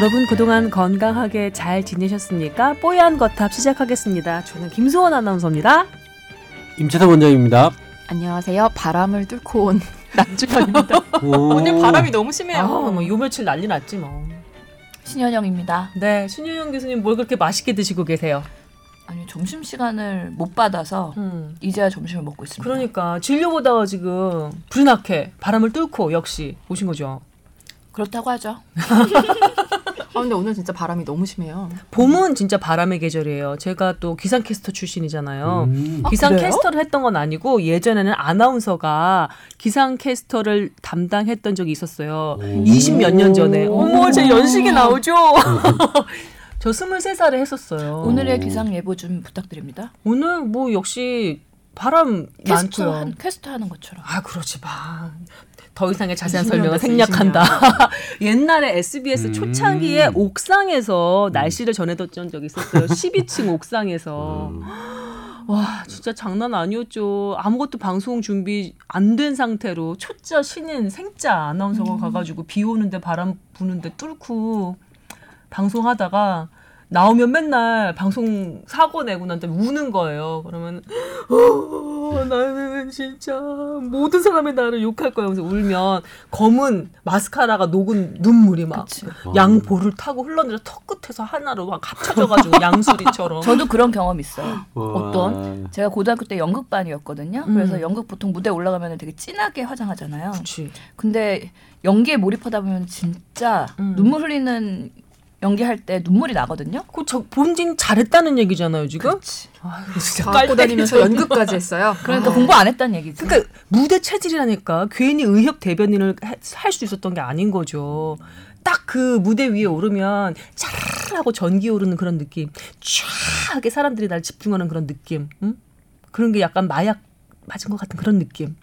여러분 그동안 건강하게 잘 지내셨습니까? 뽀얀 거탑 시작하겠습니다. 저는 김수원 아나운서입니다. 임채선 원장입니다. 안녕하세요. 바람을 뚫고 온 남주현입니다. 오늘 바람이 너무 심해요. 아, 뭐요 며칠 난리 났지 뭐. 신현영입니다. 네, 신윤영 교수님 뭘 그렇게 맛있게 드시고 계세요? 아니 점심 시간을 못 받아서 음. 이제야 점심을 먹고 있습니다. 그러니까 진료보다가 지금 불이 나게 바람을 뚫고 역시 오신 거죠. 그렇다고 하죠. 아 근데 오늘 진짜 바람이 너무 심해요. 봄은 진짜 바람의 계절이에요. 제가 또 기상캐스터 출신이잖아요. 음. 아, 기상캐스터를 했던 건 아니고 예전에는 아나운서가 기상캐스터를 담당했던 적이 있었어요. 오. 20몇 년 전에. 어머, 제 연식이 나오죠? 저 23살에 했었어요. 오늘의 기상 예보 좀 부탁드립니다. 오늘 뭐 역시 바람 캐스터 많고요. 한, 캐스터 하는 것처럼. 아, 그렇지 마. 더 이상의 자세한 20년 설명은 생략한다. 옛날에 SBS 음. 초창기에 옥상에서 날씨를 전해뒀던 적이 있었어요. 12층 옥상에서. 음. 와, 진짜 장난 아니었죠. 아무것도 방송 준비 안 된 상태로 초짜 신인 생짜 아나운서가 가가지고 비 오는데 바람 부는데 뚫고 방송하다가 나오면 맨날 방송 사고 내고 난 다음에 우는 거예요. 그러면 어, 나는 진짜 모든 사람이 나를 욕할 거야. 그래서 울면 검은 마스카라가 녹은 눈물이 막 그치. 양볼을 타고 흘러내려 턱 끝에서 하나로 막 합쳐져가지고 양수리처럼. 저도 그런 경험 있어요. 와. 어떤? 제가 고등학교 때 연극반이었거든요. 음. 그래서 연극 보통 무대 올라가면 되게 진하게 화장하잖아요. 그렇지. 근데 연기에 몰입하다 보면 진짜 음. 눈물 흘리는 연기할 때 눈물이 나거든요. 그저 본진 잘했다는 얘기잖아요 지금. 그렇지. 아, 이거 진짜 갖고 다니면서 연극까지 했어요. 그러니까 공부 안 했다는 얘기지. 그러니까 무대 체질이라니까 괜히 의협 대변인을 할 수 있었던 게 아닌 거죠. 딱 그 무대 위에 오르면 차라하고 전기 오르는 그런 느낌, 촤 하게 사람들이 날 집중하는 그런 느낌, 응? 그런 게 약간 마약 맞은 것 같은 그런 느낌.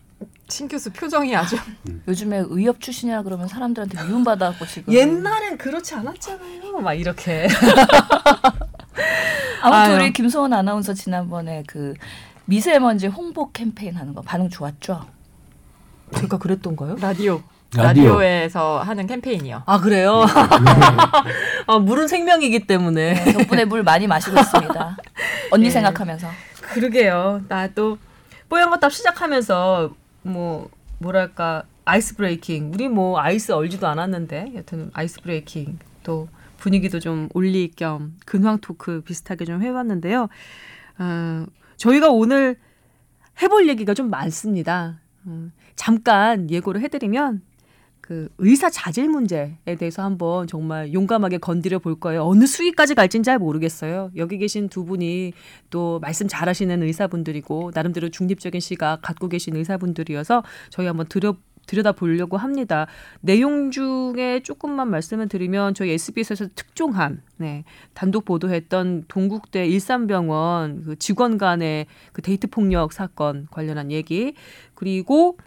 신 교수 표정이 아주 요즘에 의협 출신이라 그러면 사람들한테 미움받아갖고 지금. 옛날엔 그렇지 않았잖아요. 막 이렇게. 아무튼 아유. 우리 김소원 아나운서 지난번에 그 미세먼지 홍보 캠페인 하는 거 반응 좋았죠? 제가 그랬던가요? 라디오 라디오. 라디오에서 하는 캠페인이요. 아 그래요? 아, 물은 생명이기 때문에. 네, 덕분에 물 많이 마시고 있습니다. 언니 예. 생각하면서. 그러게요. 나도 뽀얀 거탑 시작하면서 뭐 뭐랄까 ice breaking. 우리 뭐 ice 얼지도 않았는데 여튼 ice breaking 또 분위기도 좀 올릴 겸 근황 토크 비슷하게 좀 해봤는데요. 어, 저희가 오늘 해볼 얘기가 좀 많습니다. 음, 잠깐 예고를 해드리면 그 의사 자질 문제에 대해서 한번 정말 용감하게 건드려 볼 거예요. 어느 수위까지 갈진 잘 모르겠어요. 여기 계신 두 분이 또 말씀 잘하시는 의사분들이고 나름대로 중립적인 시각 갖고 계신 의사분들이어서 저희 한번 들여 들여다 보려고 합니다. 내용 중에 조금만 말씀을 드리면 저희 SBS에서 특종한 네, 단독 보도했던 동국대 일산병원 그 직원 간의 그 데이트 폭력 사건 관련한 얘기 그리고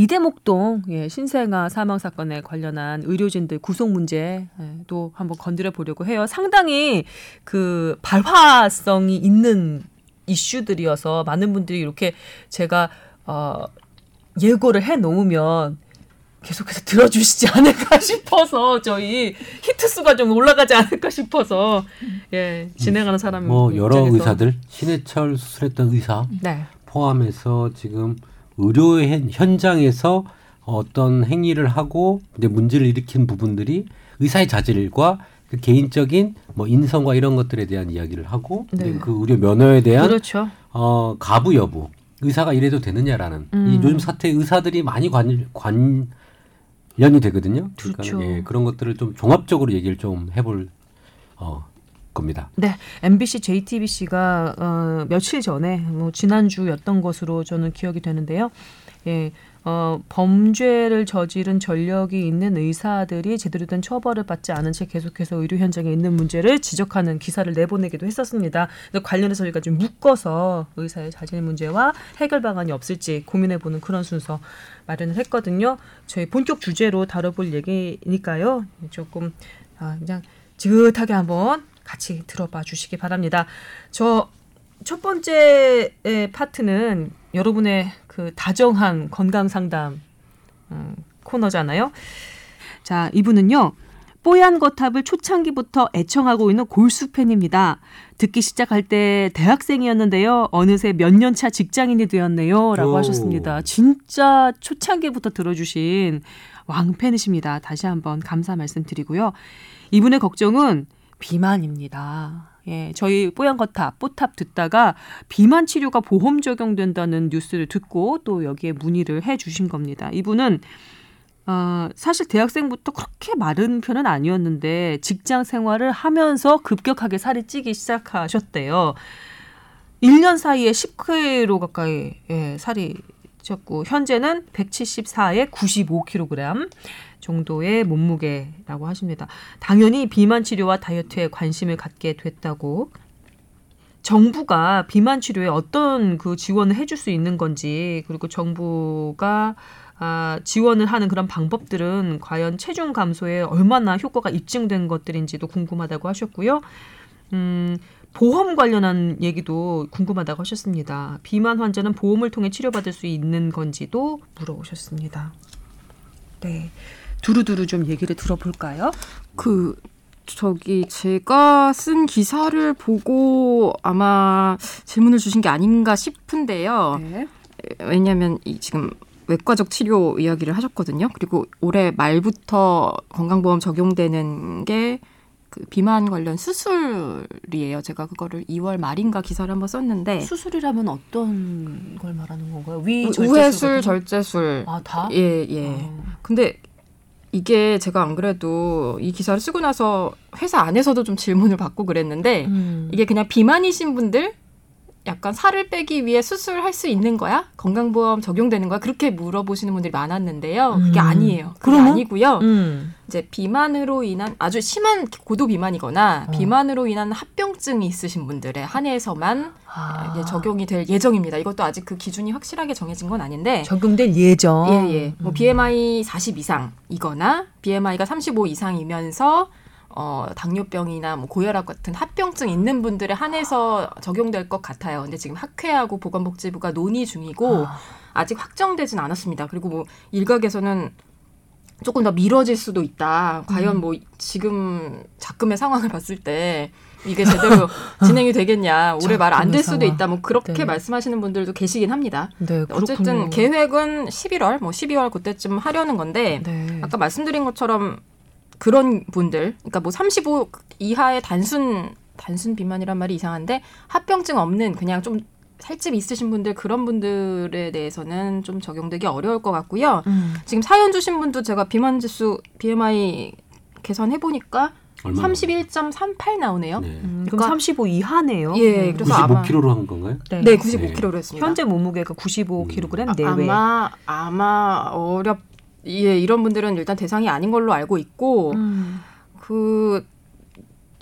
이대목동 예, 신생아 사망 사건에 관련한 의료진들 구속 문제도 한번 건드려 보려고 해요. 상당히 그 발화성이 있는 이슈들이어서 많은 분들이 이렇게 제가 어 예고를 해 놓으면 계속해서 들어주시지 않을까 싶어서 저희 히트 수가 좀 올라가지 않을까 싶어서 예 진행하는 사람 뭐 여러. 의사들 신해철 수술했던 의사 네 포함해서 지금 의료 현- 현장에서 어떤 행위를 하고 이제 문제를 일으킨 부분들이 의사의 자질과 그 개인적인 뭐 인성과 이런 것들에 대한 이야기를 하고 네. 그 의료 면허에 대한 그렇죠 어, 가부 여부 의사가 이래도 되느냐라는 음. 이 요즘 사태에 의사들이 많이 관, 관련이 되거든요. 그러니까 그렇죠. 예, 그런 것들을 좀 종합적으로 얘기를 좀 해볼 어, 겁니다. 네, MBC, JTBC가 어, 며칠 전에 뭐 지난주였던 것으로 저는 기억이 되는데요. 예, 어, 범죄를 저지른 전력이 있는 의사들이 제대로 된 처벌을 받지 않은 채 계속해서 의료 현장에 있는 문제를 지적하는 기사를 내보내기도 했었습니다. 관련해서 저희가 좀 묶어서 의사의 자질 문제와 해결 방안이 없을지 고민해보는 그런 순서 마련을 했거든요. 저희 본격 주제로 다뤄볼 얘기니까요. 조금 아, 그냥 지긋하게 한번 같이 들어봐 주시기 바랍니다. 저 첫 번째 의 파트는 여러분의 그 다정한 건강 상담 음, 코너잖아요. 자, 이분은요. 뽀얀 거탑을 초창기부터 애청하고 있는 골수 팬입니다. 듣기 시작할 때 대학생이었는데요. 어느새 몇 년 차 직장인이 되었네요. 라고 오. 하셨습니다. 진짜 초창기부터 들어주신 왕팬이십니다. 다시 한번 감사 말씀드리고요. 이분의 걱정은 비만입니다. 예, 저희 뽀얀 거탑, 뽀탑 듣다가 비만 치료가 보험 적용된다는 뉴스를 듣고 또 여기에 문의를 해 주신 겁니다. 이분은 어, 사실 대학생부터 그렇게 마른 편은 아니었는데 직장 생활을 하면서 급격하게 살이 찌기 시작하셨대요. 1년 사이에 10kg 가까이 예, 살이 쪘고 현재는 174에 95kg 정도의 몸무게라고 하십니다. 당연히 비만 치료와 다이어트에 관심을 갖게 됐다고 정부가 비만 치료에 어떤 그 지원을 해줄 수 있는 건지 그리고 정부가 아, 지원을 하는 그런 방법들은 과연 체중 감소에 얼마나 효과가 입증된 것들인지도 궁금하다고 하셨고요. 음, 보험 관련한 얘기도 궁금하다고 하셨습니다. 비만 환자는 보험을 통해 치료받을 수 있는 건지도 물어보셨습니다. 네. 두루두루 좀 얘기를 들어볼까요? 그 저기 제가 쓴 기사를 보고 아마 질문을 주신 게 아닌가 싶은데요. 네. 왜냐하면 이 지금 외과적 치료 이야기를 하셨거든요. 그리고 올해 말부터 건강보험 적용되는 게 그 비만 관련 수술이에요. 제가 그거를 2월 말인가 기사를 한번 썼는데 수술이라면 어떤 걸 말하는 건가요? 위 우회술, 절제술 절제술. 아 다? 예, 예. 어. 근데 이게 제가 안 그래도 이 기사를 쓰고 나서 회사 안에서도 좀 질문을 받고 그랬는데 음. 이게 그냥 비만이신 분들 약간 살을 빼기 위해 수술할 수 있는 거야? 건강보험 적용되는 거야? 그렇게 물어보시는 분들이 많았는데요. 그게 음. 아니에요. 그게 그러면? 아니고요. 음. 이제 비만으로 인한 아주 심한 고도 비만이거나 어. 비만으로 인한 합병증이 있으신 분들에 한해서만 아. 적용이 될 예정입니다. 이것도 아직 그 기준이 확실하게 정해진 건 아닌데 적용될 예정. 예, 예. 뭐 음. BMI 40 이상이거나 BMI가 35 이상이면서 어, 당뇨병이나 뭐 고혈압 같은 합병증 있는 분들에 한해서 적용될 것 같아요. 근데 지금 학회하고 보건복지부가 논의 중이고 아. 아직 확정되진 않았습니다. 그리고 뭐 일각에서는 조금 더 미뤄질 수도 있다. 과연 음. 뭐 지금 작금의 상황을 봤을 때 이게 제대로 진행이 되겠냐. 올해 말 안 될 수도. 있다. 뭐 그렇게 네. 말씀하시는 분들도 계시긴 합니다. 네, 어쨌든. 계획은 11월, 뭐 12월 그때쯤 하려는 건데 네. 아까 말씀드린 것처럼 그런 분들, 그러니까 뭐 35 이하의 단순 단순 비만이란 말이 이상한데 합병증 없는 그냥 좀 살집 있으신 분들 그런 분들에 대해서는 좀 적용되기 어려울 것 같고요. 음. 지금 사연 주신 분도 제가 비만 지수 BMI 계산해 보니까 얼마나? 31.38 나오네요. 네. 음, 그러니까- 그럼 35 이하네요. 예, 그래서 아마 95kg로 한 건가요? 네. 네, 95kg로 했습니다. 현재 몸무게가 95kg 내외. 아마 아마 어렵 예 이런 분들은 일단 대상이 아닌 걸로 알고 있고 음. 그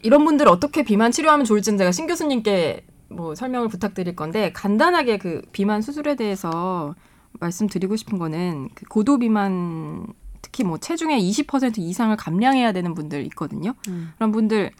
이런 분들 어떻게 비만 치료하면 좋을지는 제가 신 교수님께 뭐 설명을 부탁드릴 건데 간단하게 그 비만 수술에 대해서 말씀드리고 싶은 거는 그 고도 비만 특히 뭐 체중의 20% 이상을 감량해야 되는 분들 있거든요. 음. 그런 분들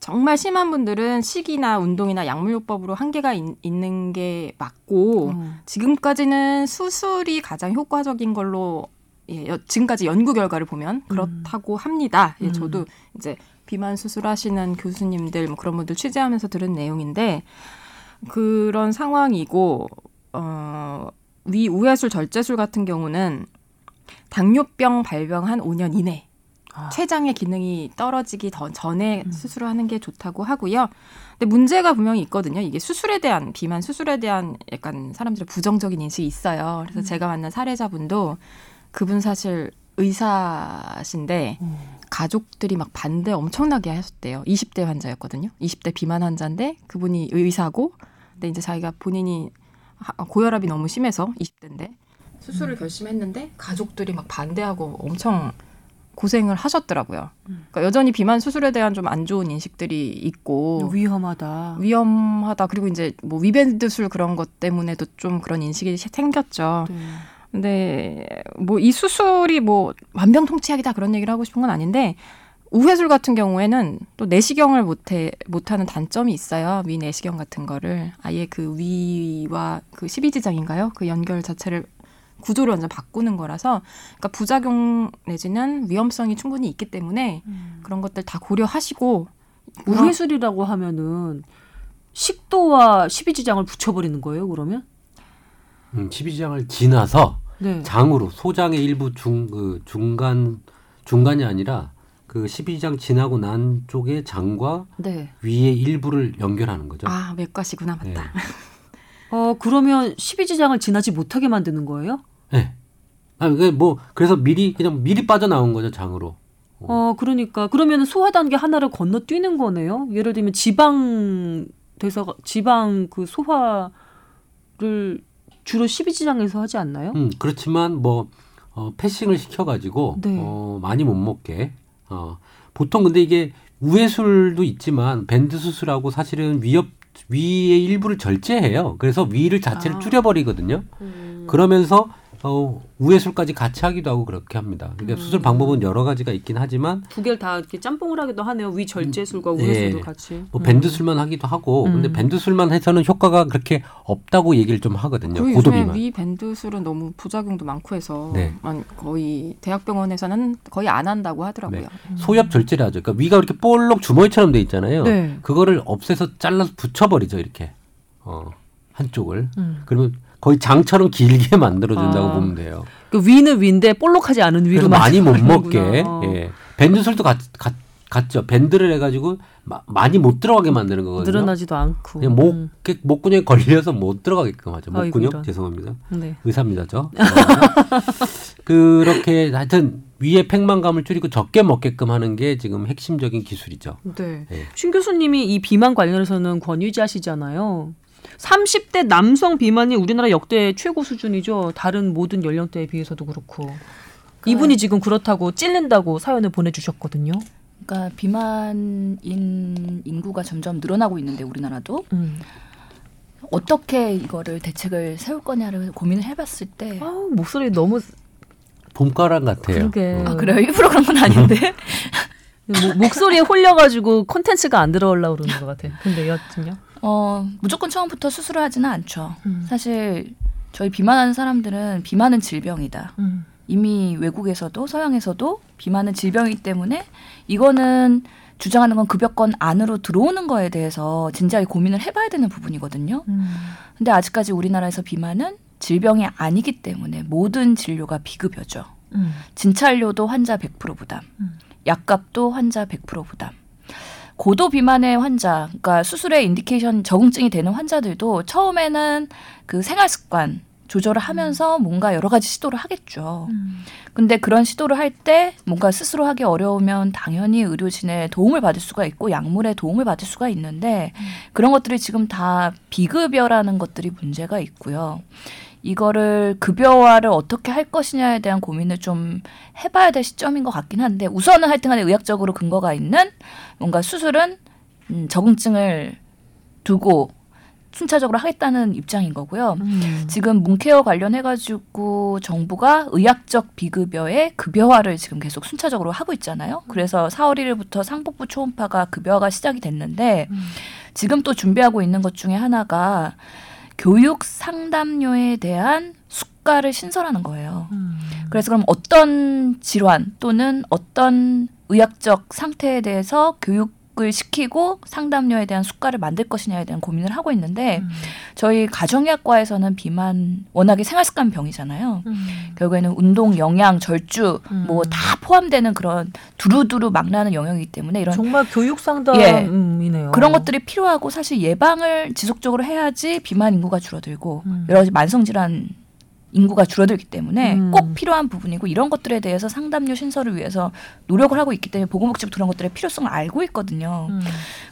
정말 심한 분들은 식이나 운동이나 약물요법으로 한계가 있, 있는 게 맞고 음. 지금까지는 수술이 가장 효과적인 걸로 예, 여- 지금까지 연구 결과를 보면 그렇다고 합니다. 예, 음. 저도 이제 비만 수술하시는 교수님들 뭐 그런 분들 취재하면서 들은 내용인데 그런 상황이고 어, 위 우회술 절제술 같은 경우는 당뇨병 발병 한 5년 이내 아. 췌장의 기능이 떨어지기 더 전에 음. 수술을 하는 게 좋다고 하고요. 근데 문제가 분명히 있거든요. 이게 수술에 대한 비만 수술에 대한 약간 사람들의 부정적인 인식이 있어요. 그래서 음. 제가 만난 사례자분도 그분 사실 의사신데 음. 가족들이 막 반대 엄청나게 하셨대요. 20대 환자였거든요. 20대 비만 환자인데 그분이 의사고 근데 이제 자기가 본인이 하- 고혈압이 너무 심해서 20대인데 수술을 결심했는데 가족들이 막 반대하고 엄청 고생을 하셨더라고요. 그러니까 여전히 비만 수술에 대한 좀 안 좋은 인식들이 있고 위험하다. 위험하다. 그리고 이제 뭐 위밴드술 그런 것 때문에도 좀 그런 인식이 생겼죠. 네. 근데 뭐이 수술이 뭐 만병통치약이다 그런 얘기를 하고 싶은 건 아닌데 우회술 같은 경우에는 또 내시경을 못해 못하는 단점이 있어요. 위 내시경 같은 거를 아예 그 위와 그 십이지장인가요? 그 연결 자체를 구조를 완전 바꾸는 거라서 그러니까 부작용 내지는 위험성이 충분히 있기 때문에 그런 것들 다 고려하시고 우회술이라고 하면은 식도와 십이지장을 붙여버리는 거예요. 그러면? 음, 12장을 지나서 네. 장으로 소장의 일부 중 그 중간 중간이 아니라 그 12장 지나고 난 쪽에 장과 네. 위의 일부를 연결하는 거죠. 아 외과시구나 네. 맞다. 어 그러면 십이지장을 지나지 못하게 만드는 거예요? 네. 아, 그게 뭐 그래서 미리 그냥 미리 빠져나온 거죠 장으로. 어 그러니까 그러면 소화 단계 하나를 건너뛰는 거네요. 예를 들면 지방 대사 지방 그 소화를 주로 십이지장에서 하지 않나요? 음, 그렇지만 뭐 어, 패싱을 시켜가지고 네. 어, 많이 못 먹게. 어, 보통 근데 이게 우회술도 있지만 밴드 수술하고 사실은 위협 위의 일부를 절제해요. 그래서 위를 자체를 아. 줄여버리거든요. 그러면서 어, 우회술까지 같이 하기도 하고 그렇게 합니다. 그러니까 수술 방법은 여러 가지가 있긴 하지만 두 개를 다 이렇게 짬뽕을 하기도 하네요. 위 절제술과 음, 우회술도 예. 같이. 뭐 밴드술만 하기도 하고 근데 음. 밴드술만 해서는 효과가 그렇게 없다고 얘기를 좀 하거든요. 그리고 고도 요즘에 비만. 위 밴드술은 너무 부작용도 많고 해서 네. 만- 거의 대학병원에서는 거의 안 한다고 하더라고요. 네. 소엽 절제를 하죠. 그러니까 위가 이렇게 볼록 주머니처럼 돼 있잖아요. 네. 그거를 없애서 잘라서 붙여버리죠 이렇게 어, 한쪽을. 음. 그러면 거의 장처럼 길게 만들어준다고 아. 보면 돼요. 그 위는 위인데 볼록하지 않은 위로 많이 못 먹게. 예. 밴드술도 같, 같, 같죠. 밴드를 해가지고 마- 많이 못 들어가게 만드는 거거든요. 늘어나지도 않고. 그냥 목, 음. 그 목근육에 걸려서 못 들어가게끔 하죠. 목근육. 죄송합니다. 네. 의사입니다, 저. 어. 그렇게 하여튼 위에 팽만감을 줄이고 적게 먹게끔 하는 게 지금 핵심적인 기술이죠. 네. 예. 신 교수님이 이 비만 관련해서는 권위자시잖아요. 30대 남성 비만이 우리나라 역대 최고 수준이죠. 다른 모든 연령대에 비해서도 그렇고. 이분이 지금 그렇다고 찔린다고 사연을 보내주셨거든요. 그러니까 비만인 인구가 점점 늘어나고 있는데 우리나라도 음. 어떻게 이거를 대책을 세울 거냐를 고민을 해봤을 때 아우, 목소리 너무 봄가랑 같아요. 그러게. 어. 아 그래요 일부러 그런 건 아닌데 뭐, 목소리에 홀려가지고 콘텐츠가 안 들어오려고 그러는 것 같아요. 근데 여튼요. 어 무조건 처음부터 수술을 하지는 않죠. 음. 사실 저희 비만하는 사람들은 비만은 질병이다. 음. 이미 외국에서도 서양에서도 비만은 질병이기 때문에 이거는 주장하는 건 급여권 안으로 들어오는 거에 대해서 진지하게 고민을 해봐야 되는 부분이거든요. 음. 근데 아직까지 우리나라에서 비만은 질병이 아니기 때문에 모든 진료가 비급여죠. 음. 진찰료도 환자 100% 부담, 음. 약값도 환자 100% 부담. 고도 비만의 환자, 그러니까 수술에 indication 적응증이 되는 환자들도 처음에는 그 생활 습관 조절을 하면서 뭔가 여러 가지 시도를 하겠죠. 근데 그런 시도를 할 때 뭔가 스스로 하기 어려우면 당연히 의료진의 도움을 받을 수가 있고 약물의 도움을 받을 수가 있는데 그런 것들이 지금 다 비급여라는 것들이 문제가 있고요. 이거를 급여화를 어떻게 할 것이냐에 대한 고민을 좀 해봐야 될 시점인 것 같긴 한데 우선은 하여튼간에 의학적으로 근거가 있는 뭔가 수술은 음, 적응증을 두고 순차적으로 하겠다는 입장인 거고요. 음. 지금 문케어 관련해가지고 정부가 의학적 비급여의 급여화를 지금 계속 순차적으로 하고 있잖아요. 그래서 4월 1일부터 상복부 초음파가 급여화가 시작이 됐는데 음. 지금 또 준비하고 있는 것 중에 하나가 교육 상담료에 대한 수가를 신설하는 거예요. 음. 그래서 그럼 어떤 질환 또는 어떤 의학적 상태에 대해서 교육 을 시키고 상담료에 대한 수가를 만들 것이냐에 대한 고민을 하고 있는데 음. 저희 가정의학과에서는 비만 워낙에 생활습관 병이잖아요. 음. 결국에는 운동, 영양, 절주 음. 뭐다 포함되는 그런 두루두루 막 나는 영역이기 때문에 이런 정말 교육 예. 상담이네요. 그런 것들이 필요하고 사실 예방을 지속적으로 해야지 비만 인구가 줄어들고 음. 여러 가지 만성 질환 인구가 줄어들기 때문에 음. 꼭 필요한 부분이고 이런 것들에 대해서 상담료 신설을 위해서 노력을 하고 있기 때문에 보건복지부 그런 것들의 필요성을 알고 있거든요. 음.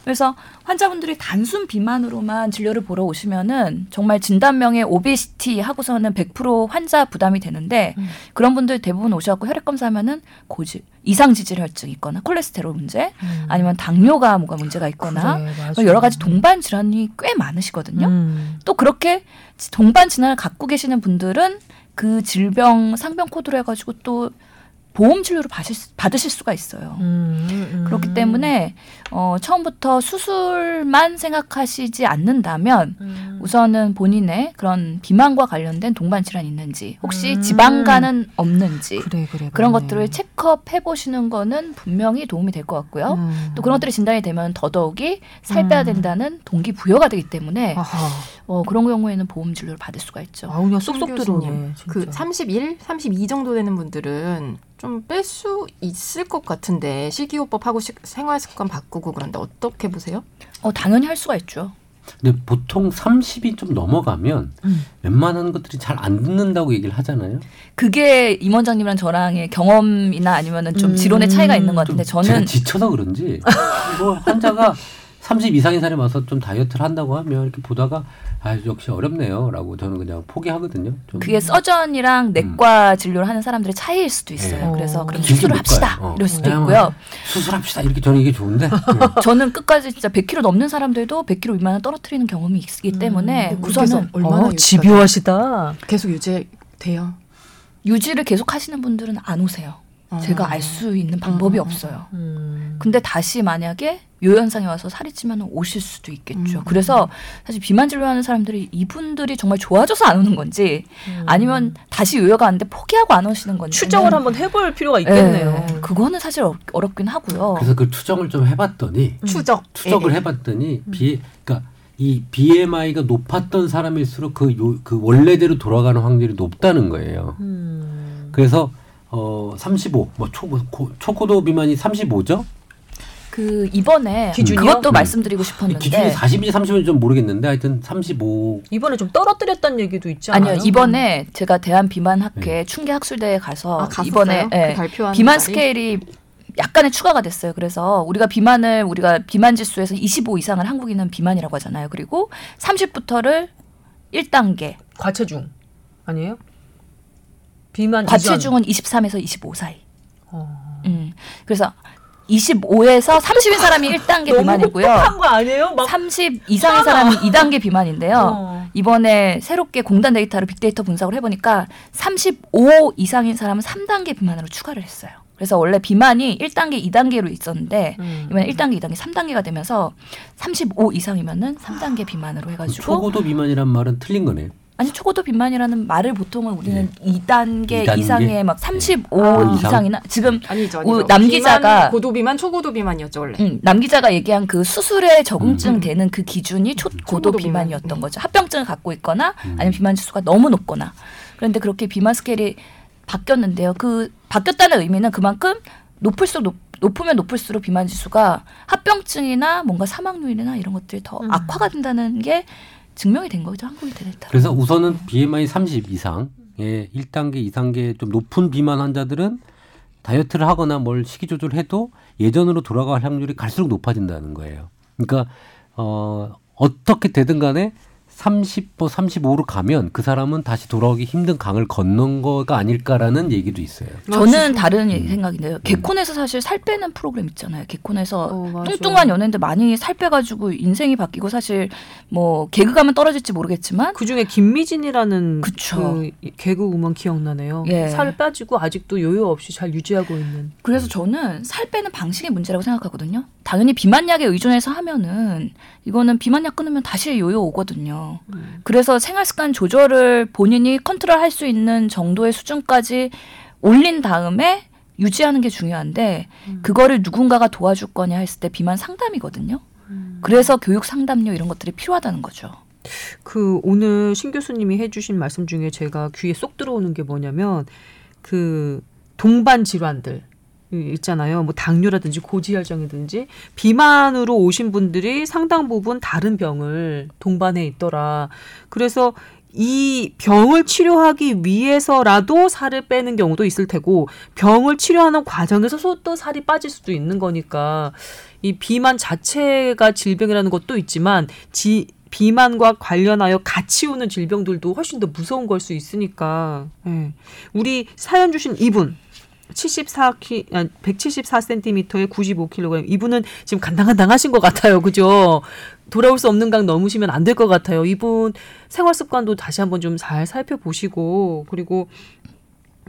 그래서 환자분들이 단순 비만으로만 진료를 보러 오시면은 정말 진단명에 obesity 하고서는 100% 환자 부담이 되는데 음. 그런 분들 대부분 오셔갖고 혈액 검사하면은 고질 이상지질혈증 있거나 콜레스테롤 문제 음. 아니면 당뇨가 뭐가 문제가 있거나 그래, 맞아. 여러 가지 동반 질환이 꽤 많으시거든요. 음. 또 그렇게 동반 질환을 갖고 계시는 분들은 그 질병 상병 코드로 해가지고 또 보험 진료를 받으실, 수가 있어요. 음, 음. 그렇기 때문에 어, 처음부터 수술만 생각하시지 않는다면 음. 우선은 본인의 그런 비만과 관련된 동반 질환이 있는지 혹시 음. 지방간은 없는지 그래 그래 그런 그러네. 것들을 체크업 해보시는 거는 분명히 도움이 될 것 같고요. 음. 또 그런 것들이 진단이 되면 더더욱이 살 빼야 음. 된다는 동기 부여가 되기 때문에 아하. 어, 그런 경우에는 보험 진료를 받을 수가 있죠. 아우 그냥 송 쏙쏙 들어오네. 그 진짜. 31, 32 정도 되는 분들은 좀 뺄 수 있을 것 같은데 식이요법 하고 식- 생활 습관 바꾸고 그런데 어떻게 보세요? 어, 당연히 할 수가 있죠. 근데 보통 30이 좀 넘어가면 음. 웬만한 것들이 잘 안 듣는다고 얘기를 하잖아요. 그게 임 원장님이랑 저랑의 경험이나 아니면은 좀 음. 지론의 차이가 있는 것 같은데 제가 저는 지쳐서 그런지 뭐 환자가 30 이상인 사람이 와서 좀 다이어트를 한다고 하면 이렇게 보다가 아 역시 어렵네요라고 저는 그냥 포기하거든요. 좀 그게 서전이랑 내과 진료를 하는 사람들의 차이일 수도 있어요. 네. 그래서 어. 그럼 수술을 못 합시다. 어. 이럴 수도 있고요. 수술합시다 이렇게 저는 이게 좋은데 네. 저는 끝까지 진짜 100kg 넘는 사람들도 100kg 미만을 떨어뜨리는 경험이 있기 때문에 음, 우선은 얼마나 어, 집요하시다. 계속 유지 돼요. 유지를 계속 하시는 분들은 안 오세요. 아. 제가 알 수 있는 방법이 음. 없어요. 음. 근데 다시 만약에 요현상에 와서 살이 찌면 오실 수도 있겠죠. 음. 그래서 사실 비만 진료하는 사람들이 이분들이 정말 좋아져서 안 오는 건지 음. 아니면 다시 요요가 안돼 포기하고 안 오시는 건지 추정을 한번 해볼 필요가 있겠네요. 그거는 사실 어, 어렵 긴 하고요. 그래서 그 추정을 좀 해봤더니 추적. 추적을 예, 예. 해봤더니 비 그러니까 이 BMI가 높았던 사람일수록 그, 요, 그 원래대로 돌아가는 확률이 높다는 거예요. 음. 그래서 어 35, 뭐 초, 고, 초고도 비만이 35죠? 그 이번에 기준이요? 그것도 음. 말씀드리고 기준이 싶었는데 40인지 30인지 좀 모르겠는데 하여튼 35. 이번에 좀 떨어뜨렸다는 얘기도 있지 않아요? 아니요 이번에 제가 대한 비만 학회 충계 학술대에 가서 아? 이번에 예, 그 발표하는 비만 자리? 스케일이 약간의 추가가 됐어요. 그래서 우리가 비만을 우리가 비만 지수에서 25 이상을 한국인은 비만이라고 하잖아요. 그리고 30부터를 1단계, 과체중 아니에요? 비만 과체중은 23에서 25 사이. 어. 음. 그래서 25에서 30인 사람이 1단계 너무 비만이고요. 혹독한 거 아니에요? 막30 이상의 사람이 2단계 비만인데요. 어. 이번에 새롭게 공단 데이터를 빅데이터 분석을 해보니까 35 이상인 사람은 3단계 비만으로 추가를 했어요. 그래서 원래 비만이 1단계, 2단계로 있었는데 음. 이번에 1단계, 2단계, 3단계가 되면서 35 이상이면은 3단계 비만으로 해가지고 초고도 비만이란 말은 틀린 거네요. 아니 초고도 비만이라는 말을 보통은 우리는 2단계, 2단계? 이상의 막 35 아, 이상이나 지금 아니죠. 오, 아니죠. 남 기자가- 고도비만, 초고도비만이었죠 원래. 음, 남 기자가 얘기한 그 수술에 적응증 음. 되는 그 기준이 초고도 초고도 비만이었던 비만. 거죠. 합병증을 갖고 있거나 음. 아니면 비만 지수가 너무 높거나. 그런데 그렇게 비만 스케일이 바뀌었는데요. 그 바뀌었다는 의미는 그만큼 높을수록 높, 높으면 높을수록 비만 지수가 합병증이나 뭔가 사망률이나 이런 것들이 더 음. 악화가 된다는 게 증명이 된 거죠. 한국이 되겠다. 그래서 우선은 BMI 30 이상의 1단계, 2단계 좀 높은 비만 환자들은 다이어트를 하거나 뭘 식이 조절해도 예전으로 돌아갈 확률이 갈수록 높아진다는 거예요. 그러니까 어 어떻게 되든 간에 30, 뭐 35로 가면 그 사람은 다시 돌아오기 힘든 강을 건넌 거가 아닐까라는 얘기도 있어요. 저는 다른 음. 생각인데요. 개콘에서 사실 살 빼는 프로그램 있잖아요. 개콘에서 어. 뚱뚱한 연예인들 많이 살 빼가지고 인생이 바뀌고 사실 뭐 개그가면 떨어질지 모르겠지만 그 중에 김미진이라는 그쵸. 그 개그 우먼 기억나네요. 예. 살 빠지고 아직도 요요 없이 잘 유지하고 있는. 그래서 저는 살 빼는 방식의 문제라고 생각하거든요. 당연히 비만약에 의존해서 하면은 이거는 비만약 끊으면 다시 요요 오거든요. 음. 그래서 생활 습관 조절을 본인이 컨트롤 할 수 있는 정도의 수준까지 올린 다음에 유지하는 게 중요한데 음. 그거를 누군가가 도와줄 거냐 했을 때 비만 상담이거든요. 음. 그래서 교육 상담료 이런 것들이 필요하다는 거죠. 그 오늘 신 교수님이 해주신 말씀 중에 제가 귀에 쏙 들어오는 게 뭐냐면 그 동반 질환들 있잖아요. 뭐 당뇨라든지 고지혈증이든지 비만으로 오신 분들이 상당 부분 다른 병을 동반해 있더라. 그래서 이 병을 치료하기 위해서라도 살을 빼는 경우도 있을 테고 병을 치료하는 과정에서 또 살이 빠질 수도 있는 거니까 이 비만 자체가 질병이라는 것도 있지만 지, 비만과 관련하여 같이 오는 질병들도 훨씬 더 무서운 걸 수 있으니까 예. 우리 사연 주신 이분 74 키, 174cm에 95kg. 이분은 지금 간당간당 하신 것 같아요. 그죠? 돌아올 수 없는 강 넘으시면 안 될 것 같아요. 이분 생활 습관도 다시 한번 좀 잘 살펴보시고, 그리고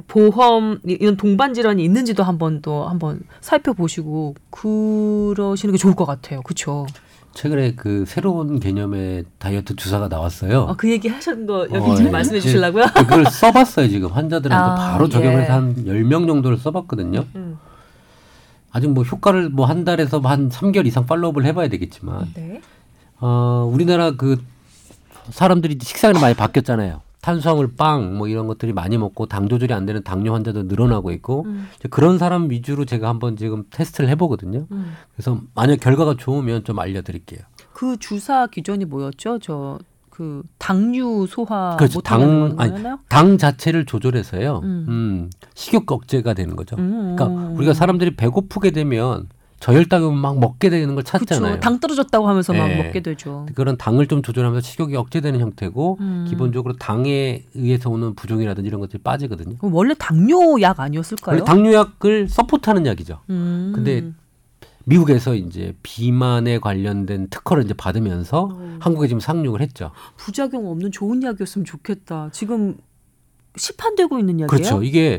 보험 이- 이런 동반 질환이 있는지도 한번 또 한번 살펴보시고 그러시는 게 좋을 것 같아요. 그렇죠? 최근에 그 새로운 개념의 다이어트 주사가 나왔어요. 아, 그 얘기 하신 거 여기 어, 지금 예. 말씀해 예. 주시려고요? 그걸 써봤어요 지금 환자들한테 아, 바로 적용해서 예. 한 10명 정도를 써봤거든요. 음. 아직 뭐 효과를 뭐 한 달에서 한 3개월 이상 팔로우업을 해봐야 되겠지만 네. 어, 우리나라 그 사람들이 식생활이 많이 바뀌었잖아요. 탄수화물 빵 뭐 이런 것들이 많이 먹고 당 조절이 안 되는 당뇨 환자도 늘어나고 있고 음. 그런 사람 위주로 제가 한번 지금 테스트를 해보거든요. 음. 그래서 만약 결과가 좋으면 좀 알려드릴게요. 그 주사 기전이 뭐였죠? 저 그 당류 소화 그렇죠. 당- 아니? 당 자체를 조절해서요. 음. 음, 식욕 억제가 되는 거죠. 음. 그러니까 우리가 사람들이 배고프게 되면 저혈당이 오면 막 먹게 되는 걸 찾잖아요. 그쵸. 당 떨어졌다고 하면서 막 네. 먹게 되죠. 그런 당을 좀 조절하면서 식욕이 억제되는 형태고 음. 기본적으로 당에 의해서 오는 부종이라든지 이런 것들이 빠지거든요. 그럼 원래 당뇨 약 아니었을까요? 원래 당뇨약을 서포트하는 약이죠. 음. 근데 미국에서 이제 비만에 관련된 특허를 이제 받으면서 어. 한국에 지금 상륙을 했죠. 부작용 없는 좋은 약이었으면 좋겠다. 지금 시판되고 있는 약이에요? 그렇죠. 이게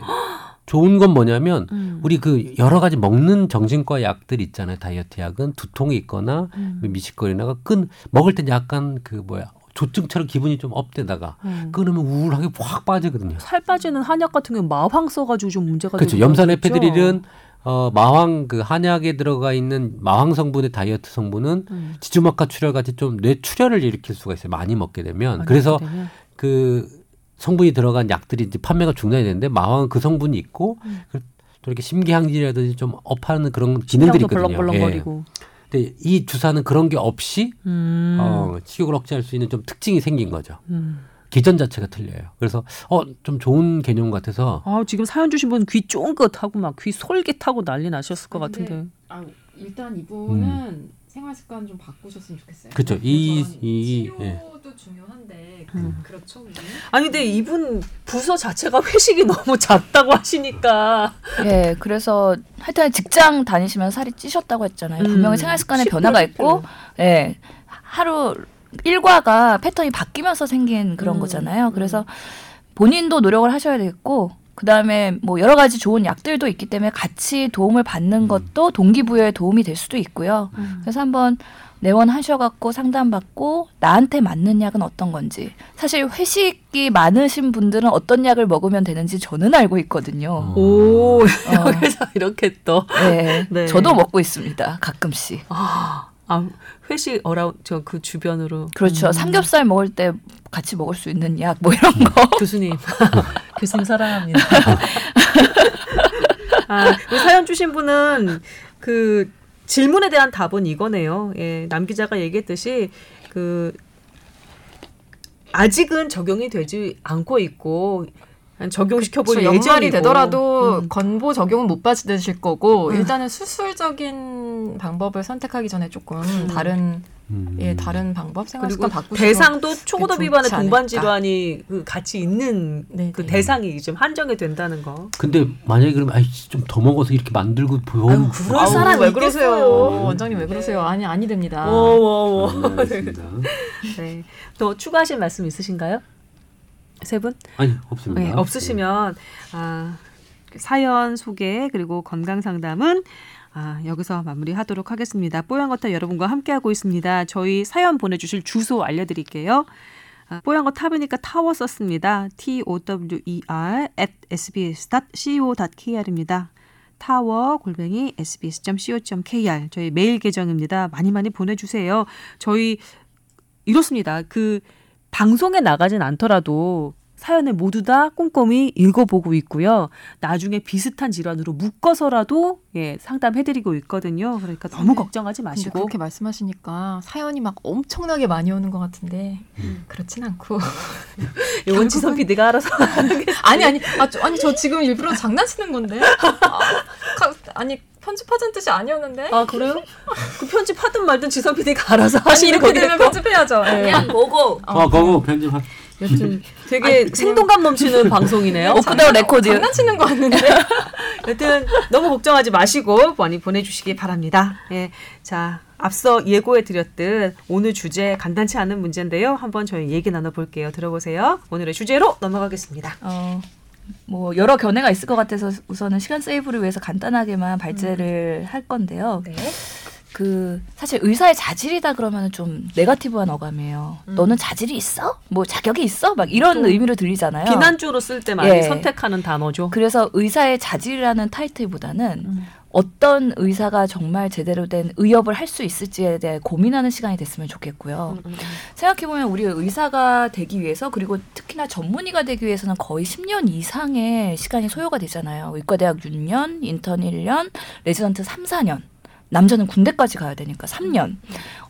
좋은 건 뭐냐면 음. 우리 그 여러 가지 먹는 정신과 약들 있잖아요. 다이어트 약은 두통이 있거나 음. 미식거리나가 끈 먹을 때 약간 그 뭐야 조증처럼 기분이 좀 업되다가 음. 끊으면 우울하게 확 빠지거든요. 살 빠지는 한약 같은 경우 마황 써가지고 좀 문제가 그렇죠. 염산. 에페드릴은 어, 마황 그 한약에 들어가 있는 마황 성분의 다이어트 성분은 음. 지주막하 출혈 같이 좀 뇌 출혈을 일으킬 수가 있어요. 많이 먹게 되면. 많이 그래서 먹게 되면. 그 성분이 들어간 약들이 이제 판매가 중단이 되는데 마황은 그 성분이 있고 음. 그- 또 이렇게 심기항진이라든지 좀 업하는 그런 기능들이 있거든요. 예. 벌렁벌렁거리고. 근데 이 주사는 그런 게 없이 음. 어, 식욕을 억제할 수 있는 좀 특징이 생긴 거죠. 음. 기전 자체가 틀려요. 그래서 어 좀 좋은 개념 같아서 아 지금 사연 주신 분 귀 쫑긋하고 막 귀 솔깃하고 난리 나셨을 것 근데 같은데. 아, 일단 이분은 생활 습관 좀 바꾸셨으면 좋겠어요. 그렇죠. 이- 이- 예. 치료도 중요한데 음. 그, 그렇죠. 우리는? 아니 근데 이분 부서 자체가 회식이 너무 작다고 하시니까 예, 그래서 하여튼 직장 다니시면 살이 찌셨다고 했잖아요. 음, 분명히 생활 습관에 10% 변화가 있고, 예, 하루 일과가 패턴이 바뀌면서 생긴 그런 음, 거잖아요. 그래서 본인도 노력을 하셔야 되겠고, 그 다음에 뭐 여러 가지 좋은 약들도 있기 때문에 같이 도움을 받는 것도 동기부여에 도움이 될 수도 있고요. 그래서 한번 내원하셔갖고 상담받고 나한테 맞는 약은 어떤 건지 사실 회식이 많으신 분들은 어떤 약을 먹으면 되는지 저는 알고 있거든요. 어. 오 어. 여기서 이렇게 또 네, 네. 저도 먹고 있습니다. 가끔씩. 아, 아 회식 어라운 저그 주변으로 그렇죠. 음. 삼겹살 먹을 때 같이 먹을 수 있는 약 뭐 이런 거. 교수님 교수님 사랑합니다. 아, 그 사연 주신 분은 그 질문에 대한 답은 이거네요. 예, 남 기자가 얘기했듯이 그 아직은 적용이 되지 않고 있고 적용시켜 볼 그렇죠. 연말이 되더라도 음. 건보 적용은 못 받으실 거고 음. 일단은 수술적인 방법을 선택하기 전에 조금 다른 음. 예 다른 방법 생활 그리고 습관 바꾸시고 대상도 초고도 비만의 동반 않을까. 질환이 그 같이 있는 네, 그 네. 대상이 좀 한정이 된다는 거. 근데 만약에 그러면 아이 좀더 먹어서 이렇게 만들고 보험 아유, 그럴 사람 왜 있겠어요. 그러세요 원장님 왜 그러세요 아니 아니 됩니다 워워워. 아, 알겠습니다. 네. 더 추가하실 말씀 있으신가요? 세 분? 아니 없습니다. 네, 없으시면 아, 사연 소개 그리고 건강 상담은 아, 여기서 마무리하도록 하겠습니다. 뽀얀거탑 여러분과 함께하고 있습니다. 저희 사연 보내주실 주소 알려드릴게요. 아, 뽀얀거탑이니까 타워 썼습니다. T O W E R at sbs.co.kr입니다. 타워 골뱅이 sbs.co.kr 저희 메일 계정입니다. 많이 많이 보내주세요. 저희 이렇습니다. 그 방송에 나가진 않더라도 사연을 모두 다 꼼꼼히 읽어보고 있고요. 나중에 비슷한 질환으로 묶어서라도 예, 상담해드리고 있거든요. 그러니까 너무 근데- 걱정하지 마시고 그렇게 말씀하시니까 사연이 막 엄청나게 많이 오는 것 같은데 그렇진 않고 요건 지선 PD가 알아서 아니 아니 아, 저, 아니 저 지금 일부러 장난치는 건데 아, 가- 아니 편집하자는 뜻이 아니었는데 아 그래요? 그 편집하든 말든 지선 PD가 알아서 하시는 이렇게 되면 거겠고 편집해야죠 예. 그냥 보고 아, 그거 편집할. 여튼 되게 생동감 넘치는 방송이네요. off the record. 장난치는 거 같는데 여튼 너무 걱정하지 마시고 많이 보내주시기 바랍니다. 예, 자 앞서 예고해 드렸듯 오늘 주제 간단치 않은 문제인데요. 한번 저희 얘기 나눠볼게요. 들어보세요. 오늘의 주제로 넘어가겠습니다. 어, 뭐 여러 견해가 있을 것 같아서 우선은 시간 save를 위해서 간단하게만 발제를 할 건데요. 네. 그 사실 의사의 자질이다 그러면 좀 negative한 어감이에요. 음. 너는 자질이 있어? 뭐 자격이 있어? 막 이런 또 의미로 들리잖아요. 비난조로 쓸 때 많이 예. 선택하는 단어죠. 그래서 의사의 자질이라는 타이틀보다는 음. 어떤 의사가 정말 제대로 된 의업을 할 수 있을지에 대해 고민하는 시간이 됐으면 좋겠고요. 음, 음, 음. 생각해보면 우리 의사가 되기 위해서 그리고 특히나 전문의가 되기 위해서는 거의 10년 이상의 시간이 소요가 되잖아요. 의과대학 6년, 인턴 1년, 레지던트 3, 4년. 남자는 군대까지 가야 되니까 3년.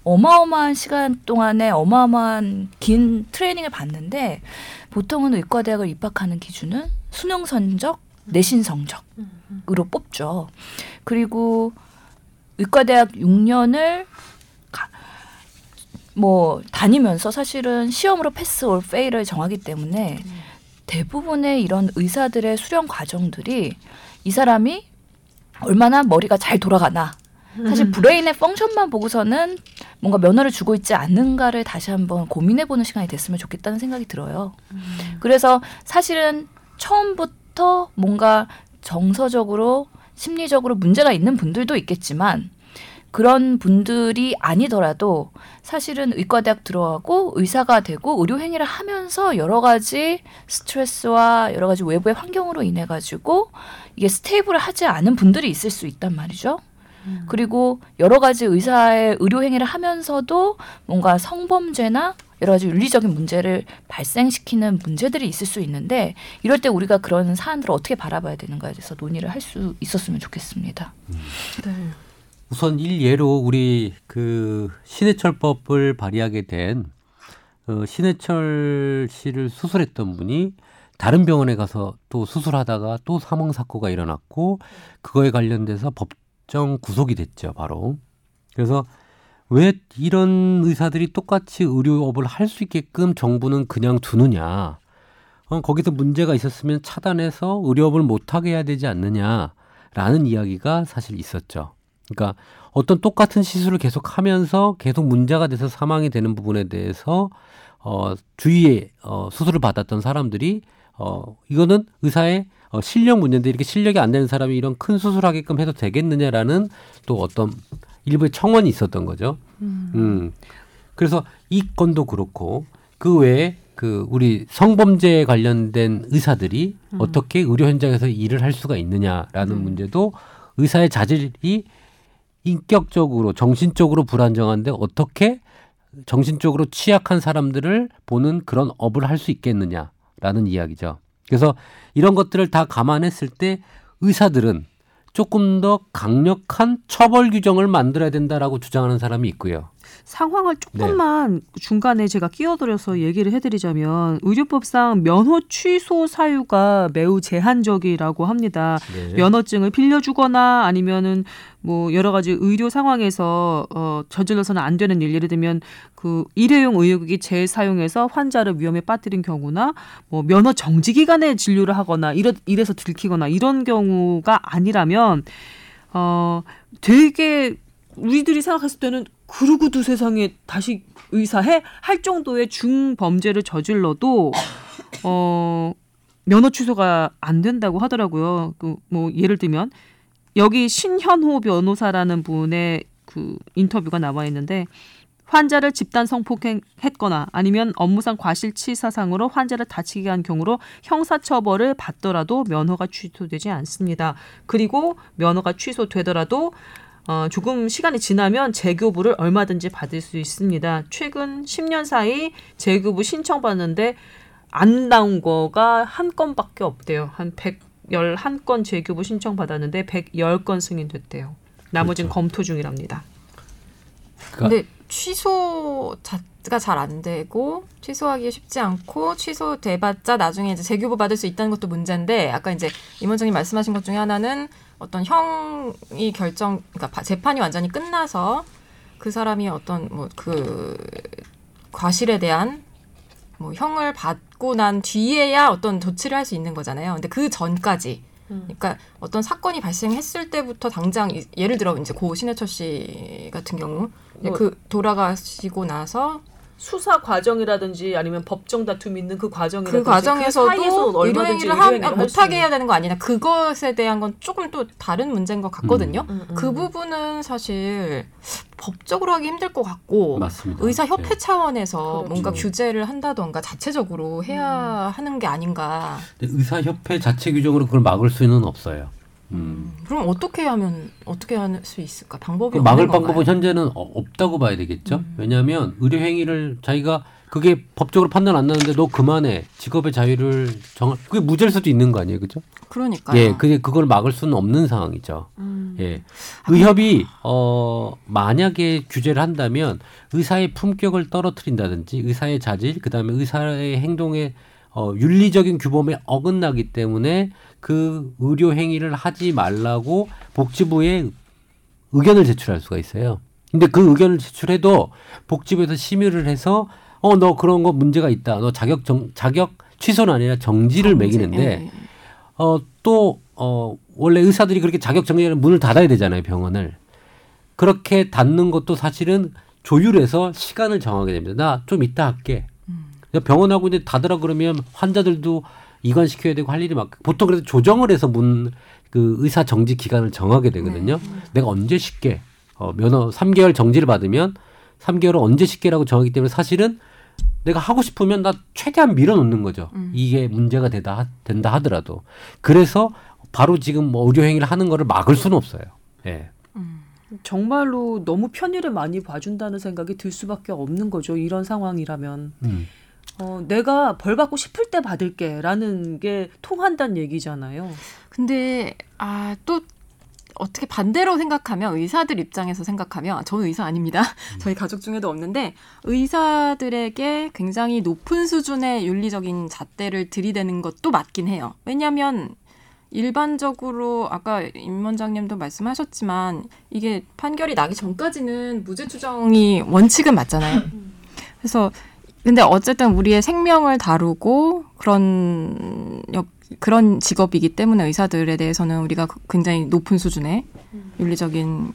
어마어마한 시간 동안에 어마어마한 긴 트레이닝을 받는데 보통은 의과대학을 입학하는 기준은 수능 성적, 내신 성적으로 뽑죠. 그리고 의과대학 6년을 뭐 다니면서 사실은 시험으로 패스 올 페일을 정하기 때문에 대부분의 이런 의사들의 수련 과정들이 이 사람이 얼마나 머리가 잘 돌아가나 사실 브레인의 펑션만 보고서는 뭔가 면허를 주고 있지 않는가를 다시 한번 고민해보는 시간이 됐으면 좋겠다는 생각이 들어요. 그래서 사실은 처음부터 뭔가 정서적으로 심리적으로 문제가 있는 분들도 있겠지만 그런 분들이 아니더라도 사실은 의과대학 들어가고 의사가 되고 의료 행위를 하면서 여러 가지 스트레스와 여러 가지 외부의 환경으로 인해 가지고 이게 스테이블하지 않은 분들이 있을 수 있단 말이죠. 그리고 여러 가지 의사의 의료 행위를 하면서도 뭔가 성범죄나 여러 가지 윤리적인 문제를 발생시키는 문제들이 있을 수 있는데 이럴 때 우리가 그런 사안들을 어떻게 바라봐야 되는가에 대해서 논의를 할 수 있었으면 좋겠습니다. 네. 우선 일예로 우리 그 신해철법을 발의하게 된 어, 신해철 씨를 수술했던 분이 다른 병원에 가서 또 수술하다가 또 사망 사고가 일어났고 그거에 관련돼서 법 정 구속이 됐죠, 바로. 그래서 왜 이런 의사들이 똑같이 의료업을 할 수 있게끔 정부는 그냥 두느냐? 어, 거기서 문제가 있었으면 차단해서 의료업을 못하게 해야 되지 않느냐라는 이야기가 사실 있었죠. 그러니까 어떤 똑같은 시술을 계속 하면서 계속 문제가 돼서 사망이 되는 부분에 대해서 어, 주위에 어, 수술을 받았던 사람들이 어, 이거는 의사의 어, 실력 문제인데 이렇게 실력이 안 되는 사람이 이런 큰 수술하게끔 해도 되겠느냐라는 또 어떤 일부의 청원이 있었던 거죠. 음. 그래서 이 건도 그렇고 그 외에 그 우리 성범죄에 관련된 의사들이 어떻게 의료 현장에서 일을 할 수가 있느냐라는 문제도 의사의 자질이 인격적으로 정신적으로 불안정한데 어떻게 정신적으로 취약한 사람들을 보는 그런 업을 할 수 있겠느냐라는 이야기죠. 그래서 이런 것들을 다 감안했을 때 의사들은 조금 더 강력한 처벌 규정을 만들어야 된다라고 주장하는 사람이 있고요. 상황을 조금만 중간에 제가 끼어들여서 얘기를 해드리자면 의료법상 면허 취소 사유가 매우 제한적이라고 합니다. 네. 면허증을 빌려주거나 아니면은 뭐 여러 가지 의료 상황에서 어 저질러서는 안 되는 일 예를 들면 그 일회용 의료기기 재사용해서 환자를 위험에 빠뜨린 경우나 뭐 면허 정지 기간에 진료를 하거나 이러 이래서 들키거나 이런 경우가 아니라면 어 되게 우리들이 생각했을 때는 그러고 두 세상에 다시 의사해 할 정도의 중범죄를 저질러도 어 면허 취소가 안 된다고 하더라고요. 그 뭐 예를 들면 여기 신현호 변호사라는 분의 그 인터뷰가 나와 있는데 환자를 집단 성폭행했거나 아니면 업무상 과실치사상으로 환자를 다치게 한 경우로 형사처벌을 받더라도 면허가 취소되지 않습니다. 그리고 면허가 취소되더라도 어, 조금 시간이 지나면 재교부를 얼마든지 받을 수 있습니다. 최근 10년 사이 재교부 신청받는데 안 나온 거가 한 건밖에 없대요. 한 111건 재교부 신청받았는데 110건 승인됐대요. 나머지는 그렇죠. 검토 중이랍니다. 그러니까 근데 취소가 잘 안 되고 취소하기 쉽지 않고 취소돼봤자 나중에 이제 재교부 받을 수 있다는 것도 문제인데 아까 이제 임 원장님 말씀하신 것 중에 하나는 어떤 형이 결정 그러니까 바- 재판이 완전히 끝나서 그 사람이 어떤 뭐 그 과실에 대한 뭐 형을 받고 난 뒤에야 어떤 조치를 할 수 있는 거잖아요. 근데 그 전까지 그러니까 어떤 사건이 발생했을 때부터 당장 이- 예를 들어 이제 고 신해철 씨 같은 경우 뭐- 그 돌아가시고 나서 수사 과정이라든지 아니면 법정 다툼 있는 그 과정이라든지 그 과정에서도 사이에서 얼마든지 의료행위를 할수 못하게. 해야 되는 거 아니냐 그것에 대한 건 조금 또 다른 문제인 것 같거든요. 음, 음. 그 부분은 사실 법적으로 하기 힘들 것 같고 맞습니다. 의사 협회 네. 차원에서 그렇죠. 뭔가 규제를 한다던가 자체적으로 해야 하는 게 아닌가. 근데 의사 협회 자체 규정으로 그걸 막을 수는 없어요. 음. 그럼 어떻게 하면 어떻게 할 수 있을까? 방법이 그 막을? 방법은 현재는 어- 없다고 봐야 되겠죠. 음. 왜냐하면 의료 행위를 자기가 그게 법적으로 판단 안 나는데 너 그만해 직업의 자유를 정 그게 무죄일 수도 있는 거 아니에요, 그죠? 그러니까요. 예, 그게 그걸 막을 수는 없는 상황이죠. 음. 예, 의협이 어 만약에 규제를 한다면 의사의 품격을 떨어뜨린다든지 의사의 자질, 그다음에 의사의 행동에 어 윤리적인 규범에 어긋나기 때문에 그 의료 행위를 하지 말라고 복지부에 의견을 제출할 수가 있어요. 근데 그 의견을 제출해도 복지부에서 심의를 해서 어 너 그런 거 문제가 있다. 너 자격 정 자격 취소는 아니라 정지를 정지. 매기는데 예. 어, 또, 어, 원래 의사들이 그렇게 자격 정리하는 문을 닫아야 되잖아요, 병원을. 그렇게 닫는 것도 사실은 조율해서 시간을 정하게 됩니다. 나 좀 이따 할게. 음. 병원하고 이제 닫으라 그러면 환자들도 이관시켜야 되고 할 일이 막, 보통 그래서 조정을 해서 문, 그 의사 정지 기간을 정하게 되거든요. 내가 언제 쉴게. 어, 면허 3개월 정지를 받으면 3개월을 언제 쉴게라고 정하기 때문에 사실은 내가 하고 싶으면 나 최대한 밀어놓는 거죠. 음. 이게 문제가 되다 하- 된다 하더라도 그래서 바로 지금 뭐 의료 행위를 하는 거를 막을 수는 없어요. 예. 정말로 너무 편의를 많이 봐준다는 생각이 들 수밖에 없는 거죠. 이런 상황이라면. 음. 어, 내가 벌 받고 싶을 때 받을게 라는 게 통한다는 얘기잖아요. 근데 아 또 어떻게 반대로 생각하면 의사들 입장에서 생각하면 저는 의사 아닙니다. 저희 가족 중에도 없는데 의사들에게 굉장히 높은 수준의 윤리적인 잣대를 들이대는 것도 맞긴 해요. 왜냐하면 일반적으로 아까 임 원장님도 말씀하셨지만 이게 판결이 나기 전까지는 무죄 추정이 원칙은 맞잖아요. 그래서 근데 어쨌든 우리의 생명을 다루고 그런 역, 그런 직업이기 때문에 의사들에 대해서는 우리가 그- 굉장히 높은 수준의 윤리적인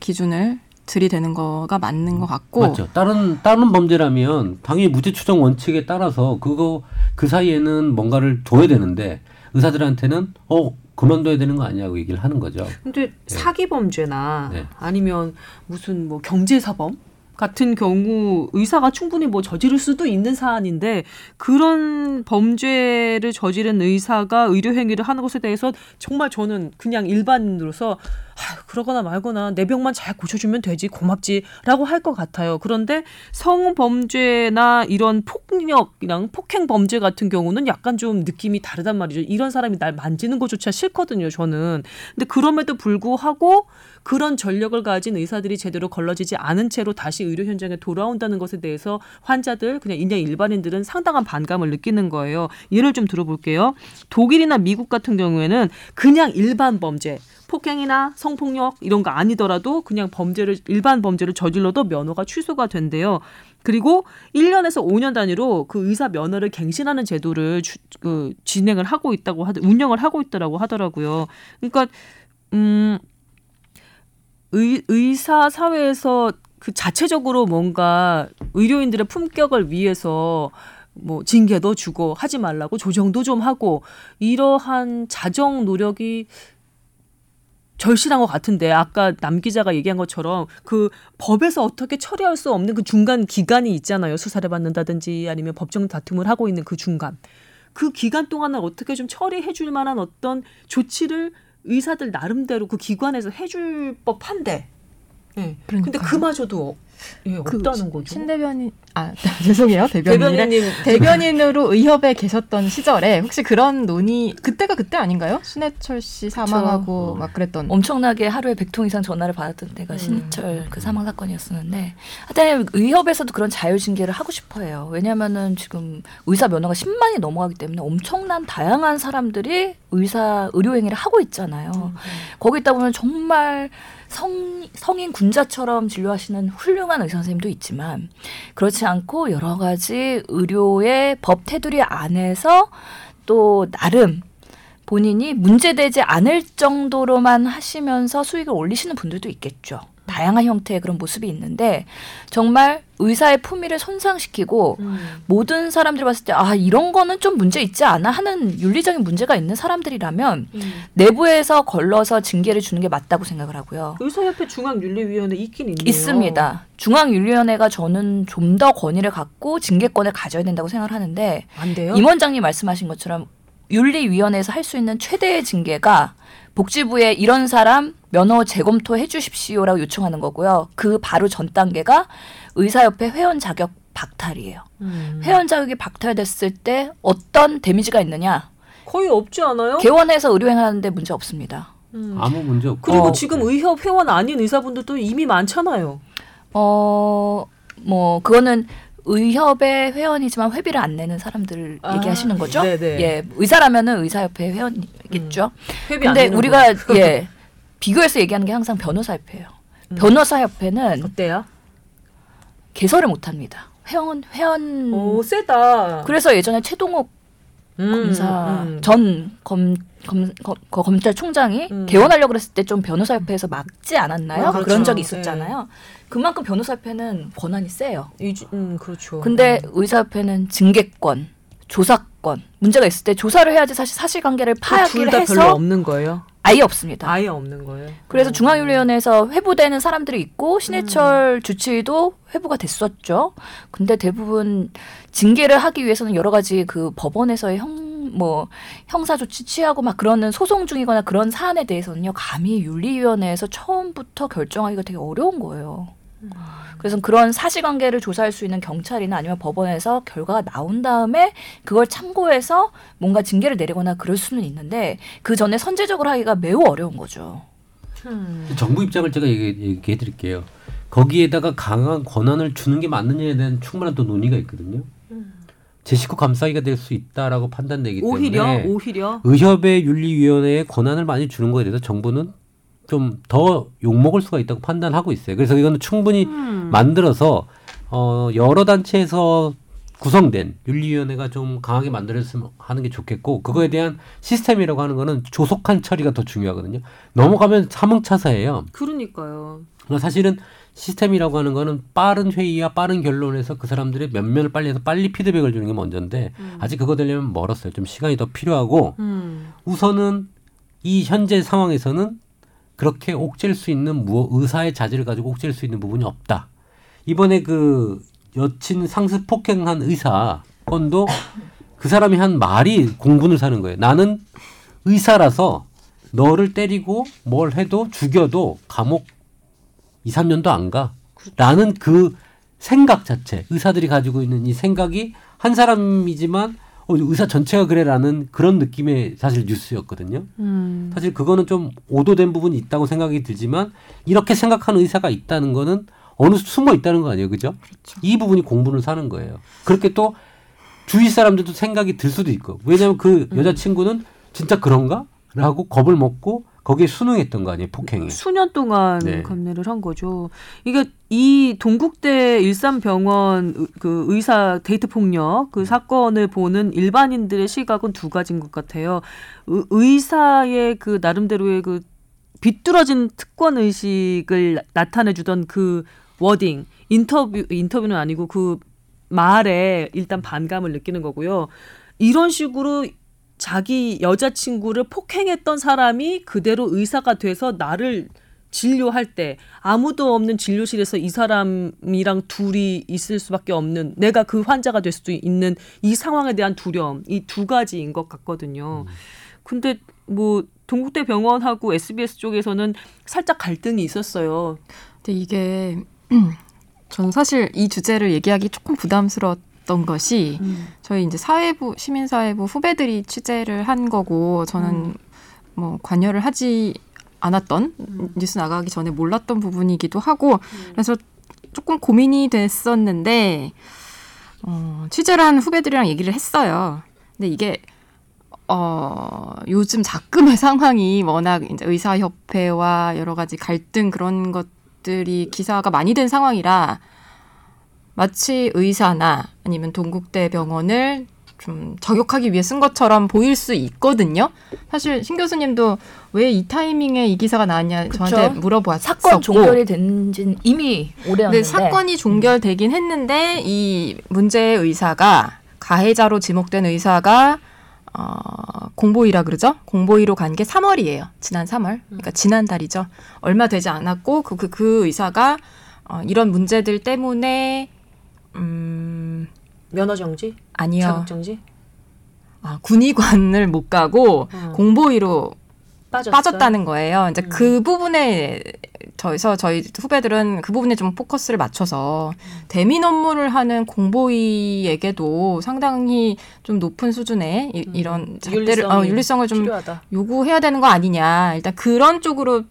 기준을 들이대는 거가 맞는 것 같고 맞죠. 다른 다른 범죄라면 당연히 무죄 추정 원칙에 따라서 그거 그 사이에는 뭔가를 줘야 되는데 의사들한테는 어 그만둬야 되는 거 아니냐고 얘기를 하는 거죠. 근데 사기 범죄나 네. 아니면 무슨 뭐 경제 사범 같은 경우 의사가 충분히 뭐 저지를 수도 있는 사안인데 그런 범죄를 저지른 의사가 의료 행위를 하는 것에 대해서 정말 저는 그냥 일반인으로서 아, 그러거나 말거나 내 병만 잘 고쳐주면 되지 고맙지라고 할 것 같아요. 그런데 성범죄나 이런 폭력이랑 폭행 범죄 같은 경우는 약간 좀 느낌이 다르단 말이죠. 이런 사람이 날 만지는 것조차 싫거든요. 저는. 근데 그럼에도 불구하고 그런 전력을 가진 의사들이 제대로 걸러지지 않은 채로 다시 의료 현장에 돌아온다는 것에 대해서 환자들 그냥 그냥 일반인들은 상당한 반감을 느끼는 거예요. 예를 좀 들어볼게요. 독일이나 미국 같은 경우에는 그냥 일반 범죄 폭행이나 성폭력 이런 거 아니더라도 그냥 범죄를 일반 범죄를 저질러도 면허가 취소가 된대요. 그리고 1년에서 5년 단위로 그 의사 면허를 갱신하는 제도를 주, 그 진행을 하고 있다고 하 운영을 하고 있더라고 하더라고요. 그러니까 음 의, 의사 사회에서 그 자체적으로 뭔가 의료인들의 품격을 위해서 뭐 징계도 주고 하지 말라고 조정도 좀 하고 이러한 자정 노력이 절실한 것 같은데 아까 남 기자가 얘기한 것처럼 그 법에서 어떻게 처리할 수 없는 그 중간 기간이 있잖아요 수사를 받는다든지 아니면 법정 다툼을 하고 있는 그 중간 그 기간 동안을 어떻게 좀 처리해 줄 만한 어떤 조치를 의사들 나름대로 그 기관에서 해줄 법한데 예. 근데 그러니까요. 그마저도 예, 그 없다는 거죠. 신 대변인 아 죄송해요 대변인 대변인님 대변인으로 의협에 계셨던 시절에 혹시 그런 논의 그때가 그때 아닌가요? 신해철 씨 사망하고 그쵸. 막 그랬던 엄청나게 하루에 100통 이상 전화를 받았던 때가 음. 신희철 그 사망 사건이었었는데 하여튼 의협에서도 그런 자율 징계를 하고 싶어해요. 왜냐하면은 지금 의사 면허가 10만이 넘어가기 때문에 엄청난 다양한 사람들이 의사 의료 행위를 하고 있잖아요. 거기 있다 보면 정말 성, 성인 군자처럼 진료하시는 훌륭한 의사 선생님도 있지만 그렇지 않고 여러 가지 의료의 법 테두리 안에서 또 나름 본인이 문제되지 않을 정도로만 하시면서 수익을 올리시는 분들도 있겠죠. 다양한 형태의 그런 모습이 있는데 정말 의사의 품위를 손상시키고 음. 모든 사람들이 봤을 때 아 이런 거는 좀 문제 있지 않아 하는 윤리적인 문제가 있는 사람들이라면 음. 내부에서 걸러서 징계를 주는 게 맞다고 생각을 하고요. 의사협회 중앙윤리위원회 있긴 있네요. 있습니다. 중앙윤리위원회가 저는 좀 더 권위를 갖고 징계권을 가져야 된다고 생각을 하는데 안 돼요? 임 원장님 말씀하신 것처럼 윤리위원회에서 할 수 있는 최대의 징계가 복지부에 이런 사람 면허 재검토해 주십시오라고 요청하는 거고요. 그 바로 전 단계가 의사협회 회원 자격 박탈이에요. 음. 회원 자격이 박탈됐을 때 어떤 데미지가 있느냐? 거의 없지 않아요? 개원해서 의료행하는데 문제 없습니다. 음. 아무 문제 없고 그리고 어. 지금 의협 회원 아닌 의사분들도 이미 많잖아요. 어, 뭐 그거는 의협의 회원이지만 회비를 안 내는 사람들 아, 얘기하시는 거죠? 네네. 예, 의사라면은 의사협회 회원이겠죠. 회비 안 근데 우리가 예 비교해서 얘기하는 게 항상 변호사협회예요. 음. 변호사협회는 어때요? 개설을 못합니다. 회원 회원 오 세다. 그래서 예전에 최동욱 음, 검사 음. 전 검, 검, 검, 거- 검찰총장이 음. 개원하려고 그랬을 때 좀 변호사협회에서 막지 않았나요? 아, 그렇죠. 그런 적이 있었잖아요. 그만큼 변호사협회는 권한이 세요. 이주- 음 그렇죠. 근데 의사협회는 징계권, 조사권 문제가 있을 때 조사를 해야지 사실 사실관계를 파악을 둘다 별로 없는 거예요. 아예 없습니다. 아예 없는 거예요. 그래서 음. 중앙윤리위원회에서 회부되는 사람들이 있고 신해철 음. 주치의도 회부가 됐었죠. 근데 대부분 징계를 하기 위해서는 여러 가지 그 법원에서의 형 뭐 형사 조치 취하고 막 그러는 소송 중이거나 그런 사안에 대해서는요 감히 윤리위원회에서 처음부터 결정하기가 되게 어려운 거예요. 음. 그래서 그런 사실관계를 조사할 수 있는 경찰이나 아니면 법원에서 결과가 나온 다음에 그걸 참고해서 뭔가 징계를 내리거나 그럴 수는 있는데 그 전에 선제적으로 하기가 매우 어려운 거죠. 음. 정부 입장을 제가 얘기, 얘기해 드릴게요. 거기에다가 강한 권한을 주는 게 맞느냐에 대한 충분한 또 논의가 있거든요. 제 식구 감싸기가 될 수 있다라고 판단되기 오히려 때문에 오히려 의협의 윤리위원회에 권한을 많이 주는 거에 대해서 정부는 좀 더 욕먹을 수가 있다고 판단하고 있어요. 그래서 이거는 충분히 음. 만들어서 어 여러 단체에서 구성된 윤리위원회가 좀 강하게 만들었으면 하는 게 좋겠고 그거에 대한 시스템이라고 하는 거는 조속한 처리가 더 중요하거든요. 넘어가면 사망차사예요. 그러니까요. 그러니까 사실은 시스템이라고 하는 거는 빠른 회의와 빠른 결론에서 그 사람들의 면면을 빨리 해서 빨리 피드백을 주는 게 먼저인데 아직 그거 되려면 멀었어요. 좀 시간이 더 필요하고 음. 우선은 이 현재 상황에서는 그렇게 옥죄일 수 있는 무 의사의 자질을 가지고 옥죄일 수 있는 부분이 없다. 이번에 그 여친 상습 폭행한 의사 건도 그 사람이 한 말이 공분을 사는 거예요. 나는 의사라서 너를 때리고 뭘 해도 죽여도 감옥 2, 3년도 안 가. 나는 그 생각 자체, 의사들이 가지고 있는 이 생각이 한 사람이지만 어, 의사 전체가 그래라는 그런 느낌의 사실 뉴스였거든요. 음. 사실 그거는 좀 오도된 부분이 있다고 생각이 들지만 이렇게 생각하는 의사가 있다는 거는 어느 숨어 있다는 거 아니에요, 그죠? 이 부분이 공분을 사는 거예요. 그렇게 또 주위 사람들도 생각이 들 수도 있고 왜냐하면 그 여자 친구는 진짜 그런가? 라고 겁을 먹고 거기에 순응했던 거 아니에요, 폭행에. 수년 동안 네. 감내를 한 거죠. 이게 이 동국대 일산병원 의- 그 의사 데이트 폭력 그 사건을 보는 일반인들의 시각은 두 가지인 것 같아요. 의, 의사의 그 나름대로의 그 비뚤어진 특권 의식을 나- 나타내 주던 그 워딩 인터뷰 인터뷰는 아니고 그 말에 일단 반감을 느끼는 거고요. 이런 식으로 자기 여자친구를 폭행했던 사람이 그대로 의사가 돼서 나를 진료할 때 아무도 없는 진료실에서 이 사람이랑 둘이 있을 수밖에 없는 내가 그 환자가 될 수도 있는 이 상황에 대한 두려움 이 두 가지인 것 같거든요. 근데 뭐 동국대 병원하고 SBS 쪽에서는 살짝 갈등이 있었어요. 근데 이게 저는 사실 이 주제를 얘기하기 조금 부담스러웠 던 것이 저희 이제 사회부 시민사회부 후배들이 취재를 한 거고 저는 뭐 관여를 하지 않았던 뉴스 나가기 전에 몰랐던 부분이기도 하고 그래서 조금 고민이 됐었는데 어, 취재를 한 후배들이랑 얘기를 했어요. 근데 이게 어, 요즘 작금의 상황이 워낙 이제 의사협회와 여러 가지 갈등 그런 것들이 기사가 많이 된 상황이라 마치 의사나 아니면 동국대 병원을 좀 저격하기 위해 쓴 것처럼 보일 수 있거든요. 사실 신 교수님도 왜 이 타이밍에 이 기사가 나왔냐 그쵸. 저한테 물어보았었고 사건 종결이 된 지는 이미 오래였는데 네, 사건이 종결되긴 했는데 이 문제의 의사가 가해자로 지목된 의사가 어, 공보위라 그러죠? 공보위로 간 게 3월이에요. 지난 3월. 그러니까 지난달이죠. 얼마 되지 않았고 그 그 그 의사가 어, 이런 문제들 때문에 음 면허 정지, 아니요. 자격 정지 아, 군의관을 못 가고 어. 공보위로 빠졌어요? 빠졌다는 거예요. 이제 음. 그 부분에 저에서 저희 후배들은 그 부분에 좀 포커스를 맞춰서 대민 업무를 하는 공보위에게도 상당히 좀 높은 수준의 이, 음. 런 잣대를 어, 윤리성이 윤리성을 좀 필요하다. 요구해야 되는 거 아니냐. 일단 그런 쪽으로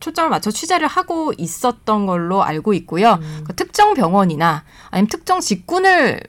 초점을 맞춰 취재를 하고 있었던 걸로 알고 있고요. 음. 그 특정 병원이나 아니면 특정 직군을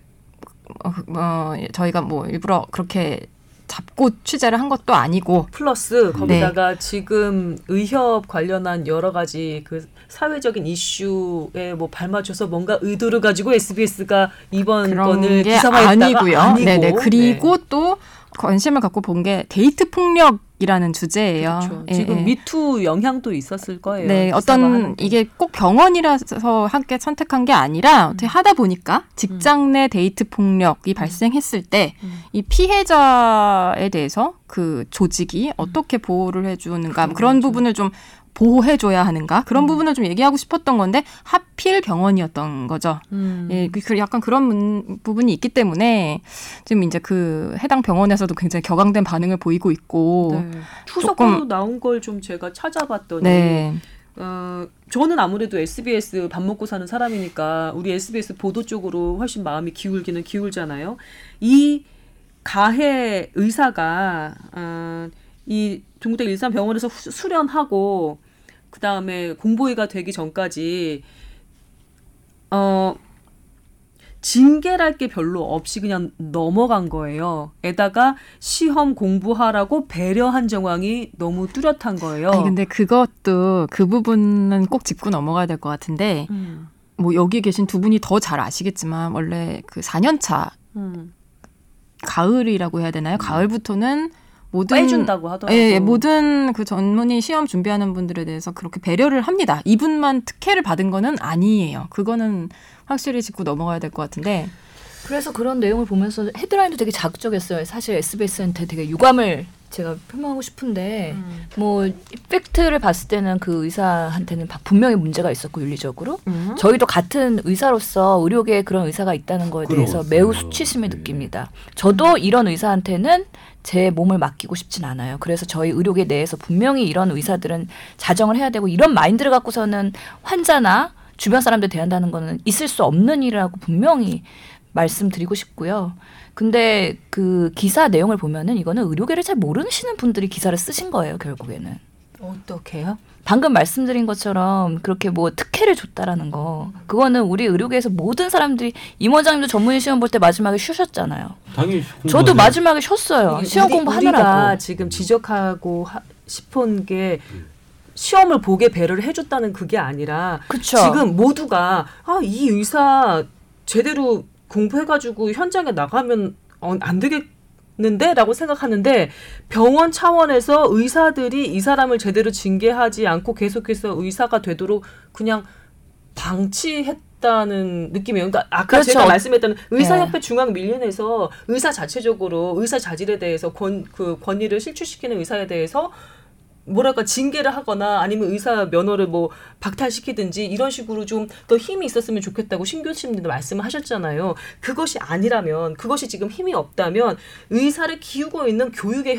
어, 어, 저희가 뭐 일부러 그렇게 잡고 취재를 한 것도 아니고 플러스 거기다가 지금 의협 관련한 여러 가지 그 사회적인 이슈에 뭐 발맞춰서 뭔가 의도를 가지고 SBS가 이번 건을 게 기사화했다가 아니고요. 아니고 네네. 그리고 네. 또 관심을 갖고 본 게 데이트 폭력 이라는 주제예요. 그렇죠. 예, 지금 예. 미투 영향도 있었을 거예요. 네, 어떤 데. 이게 꼭 병원이라서 함께 선택한 게 아니라 어떻게 하다 보니까 직장 내 데이트 폭력이 발생했을 때이 음. 피해자에 대해서 그 조직이 어떻게 보호를 해주는가 뭐 그런 부분을 좀 보호해줘야 하는가 그런 부분을 좀 얘기하고 싶었던 건데 하필 병원이었던 거죠. 음. 예, 그- 그 약간 그런 문- 부분이 있기 때문에 지금 이제 그 해당 병원에서도 굉장히 격앙된 반응을 보이고 있고, 네. 후속으로 나온 걸 좀 제가 찾아봤더니 네, 어, 저는 아무래도 SBS 밥 먹고 사는 사람이니까 우리 SBS 보도 쪽으로 훨씬 마음이 기울기는 기울잖아요. 이 가해 의사가 어, 이 중국대 일산병원에서 후- 수련하고 그 다음에 공보위가 되기 전까지 어 징계랄 게 별로 없이 그냥 넘어간 거예요. 에다가 시험 공부하라고 배려한 정황이 너무 뚜렷한 거예요. 아니 근데 그것도 그 부분은 꼭 짚고 넘어가야 될 것 같은데 음, 뭐 여기 계신 두 분이 더 잘 아시겠지만 원래 그 4년 차 음. 가을이라고 해야 되나요? 가을부터는 모든 하더라고. 예, 예, 모든 그 전문의 시험 준비하는 분들에 대해서 그렇게 배려를 합니다. 이분만 특혜를 받은 거는 아니에요. 그거는 확실히 짚고 넘어가야 될 것 같은데. 그래서 그런 내용을 보면서 헤드라인도 되게 자극적이었어요. 사실 SBS한테 되게 유감을 제가 표명하고 싶은데 음. 뭐 팩트를 봤을 때는 그 의사한테는 바- 분명히 문제가 있었고 윤리적으로 음. 저희도 같은 의사로서 의료계에 그런 의사가 있다는 거에 대해서. 매우 음. 수치심을 네. 느낍니다. 저도 이런 의사한테는 제 몸을 맡기고 싶진 않아요. 그래서 저희 의료계 내에서 분명히 이런 의사들은 자정을 해야 되고 이런 마인드를 갖고서는 환자나 주변 사람들 대한다는 거는 있을 수 없는 일이라고 분명히 말씀드리고 싶고요. 근데 그 기사 내용을 보면은 이거는 의료계를 잘 모르시는 분들이 기사를 쓰신 거예요, 결국에는. 어떻게요? 방금 말씀드린 것처럼 그렇게 뭐 특혜를 줬다라는 거 그거는 우리 의료계에서 모든 사람들이 임 원장님도 전문의 시험 볼 때 마지막에 쉬셨잖아요. 당연히 저도. 마지막에 쉬었어요. 시험 공부하느라고. 지금 지적하고 하, 싶은 게 시험을 보게 배려를 해줬다는 그게 아니라 그쵸. 지금 모두가 아 이 의사 제대로 공부해가지고 현장에 나가면 어, 안 되겠 는데라고 생각하는데 병원 차원에서 의사들이 이 사람을 제대로 징계하지 않고 계속해서 의사가 되도록 그냥 방치했다는 느낌이에요. 그러니까 아까 그렇죠. 제가 말씀했던 의사협회 네. 중앙민련에서 의사 자체적으로 의사 자질에 대해서 권 그 권위를 실추시키는 의사에 대해서 뭐랄까 징계를 하거나 아니면 의사 면허를 뭐 박탈시키든지 이런 식으로 좀 더 힘이 있었으면 좋겠다고 신 교수님도 말씀을 하셨잖아요. 그것이 아니라면 그것이 지금 힘이 없다면 의사를 키우고 있는 교육의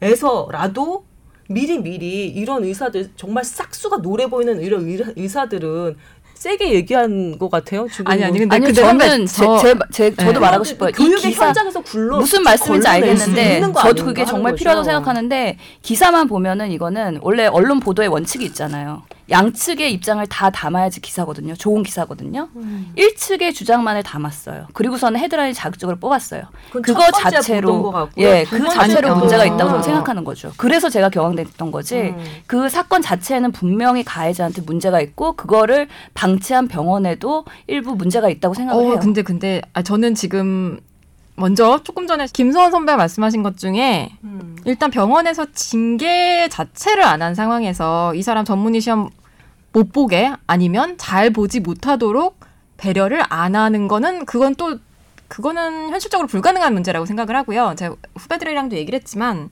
현장에서라도 미리 미리 이런 의사들 정말 싹수가 노래 보이는 이런 의- 의사들은 세게 얘기한 것 같아요. 지금 아니, 아니, 근데 아니 근데 저는 선배, 제, 저- 제, 제, 저도 네. 말하고 싶어요. 이 교육의 기사 현장에서 굴러 무슨 말씀인지 알겠는데 저도 그게 정말 거죠. 필요하다고 생각하는데 기사만 보면은 이거는 원래 언론 보도의 원칙이 있잖아요. 양측의 입장을 다 담아야지 기사거든요. 좋은 기사거든요. 음. 일측의 주장만을 담았어요. 그리고서는 헤드라인 자극적으로 뽑았어요. 그거 자체로. 예, 두그 자체로 문제가 거. 있다고 저는 생각하는 거죠. 그래서 제가 경황됐던 거지. 음. 그 사건 자체는 분명히 가해자한테 문제가 있고 그거를 방치한 병원에도 일부 문제가 있다고 생각을 어, 해요. 근데 근데 아 저는 지금 먼저 조금 전에 김소원 선배가 말씀하신 것 중에 음. 일단 병원에서 징계 자체를 안 한 상황에서 이 사람 전문의 시험 못 보게 아니면 잘 보지 못하도록 배려를 안 하는 거는 그건 또 그거는 현실적으로 불가능한 문제라고 생각을 하고요. 제가 후배들이랑도 얘기를 했지만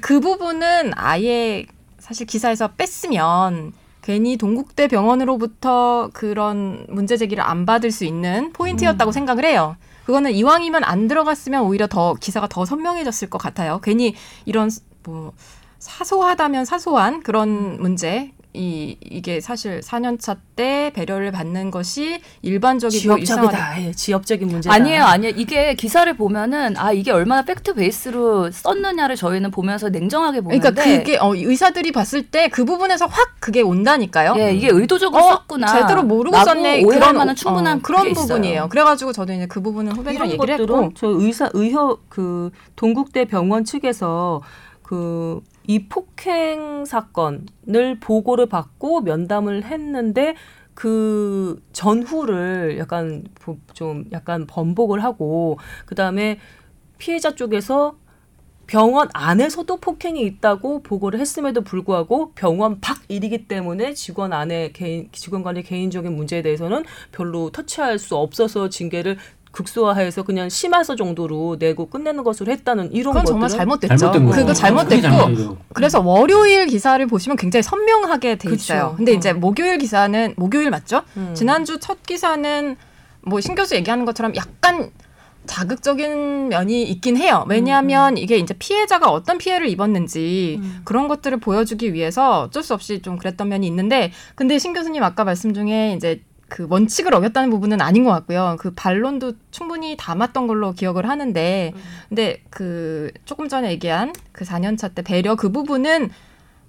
그 부분은 아예 사실 기사에서 뺐으면 괜히 동국대 병원으로부터 그런 문제 제기를 안 받을 수 있는 포인트였다고 생각을 해요. 그거는 이왕이면 안 들어갔으면 오히려 더 기사가 더 선명해졌을 것 같아요. 괜히 이런 뭐 사소하다면 사소한 그런 문제 이 이게 사실 4년차 때 배려를 받는 것이 일반적이고 지역적이다. 예, 지역적인 문제다. 아니에요, 아니에요. 이게 기사를 보면은 아 이게 얼마나 팩트 베이스로 썼느냐를 저희는 보면서 냉정하게 보는데 그러니까 그게 어, 의사들이 봤을 때 그 부분에서 확 그게 온다니까요. 예, 이게 의도적으로 어, 썼구나. 제대로 모르고 썼네. 그런 만한 충분한 어, 그런 그게 있어요. 부분이에요. 그래가지고 저도 이제 그 부분은 이런 얘기를 것들은 했고 저 의사 의협 그 동국대 병원 측에서 그 이 폭행 사건을 보고를 받고 면담을 했는데 그 전후를 약간 보- 좀 약간 번복을 하고 그다음에 피해자 쪽에서 병원 안에서도 폭행이 있다고 보고를 했음에도 불구하고 병원 밖 일이기 때문에 직원 안에 개인 직원 간의 개인적인 문제에 대해서는 별로 터치할 수 없어서 징계를 극소화해서 그냥 심화서 정도로 내고 끝내는 것으로 했다는 이런 것들은 정말 잘못됐죠. 잘못된. 그거 잘못됐고. 그래서 월요일 기사를 보시면 굉장히 선명하게 돼 그쵸. 있어요. 근데 이제 어. 목요일 기사는 목요일 맞죠? 음. 지난주 첫 기사는 뭐 신 교수 얘기하는 것처럼 약간 자극적인 면이 있긴 해요. 왜냐하면 이게 이제 피해자가 어떤 피해를 입었는지 음. 그런 것들을 보여주기 위해서 어쩔 수 없이 좀 그랬던 면이 있는데, 근데 신 교수님 아까 말씀 중에 이제 그 원칙을 어겼다는 부분은 아닌 것 같고요. 그 반론도 충분히 담았던 걸로 기억을 하는데, 근데 그 조금 전에 얘기한 그 4년차 때 배려 그 부분은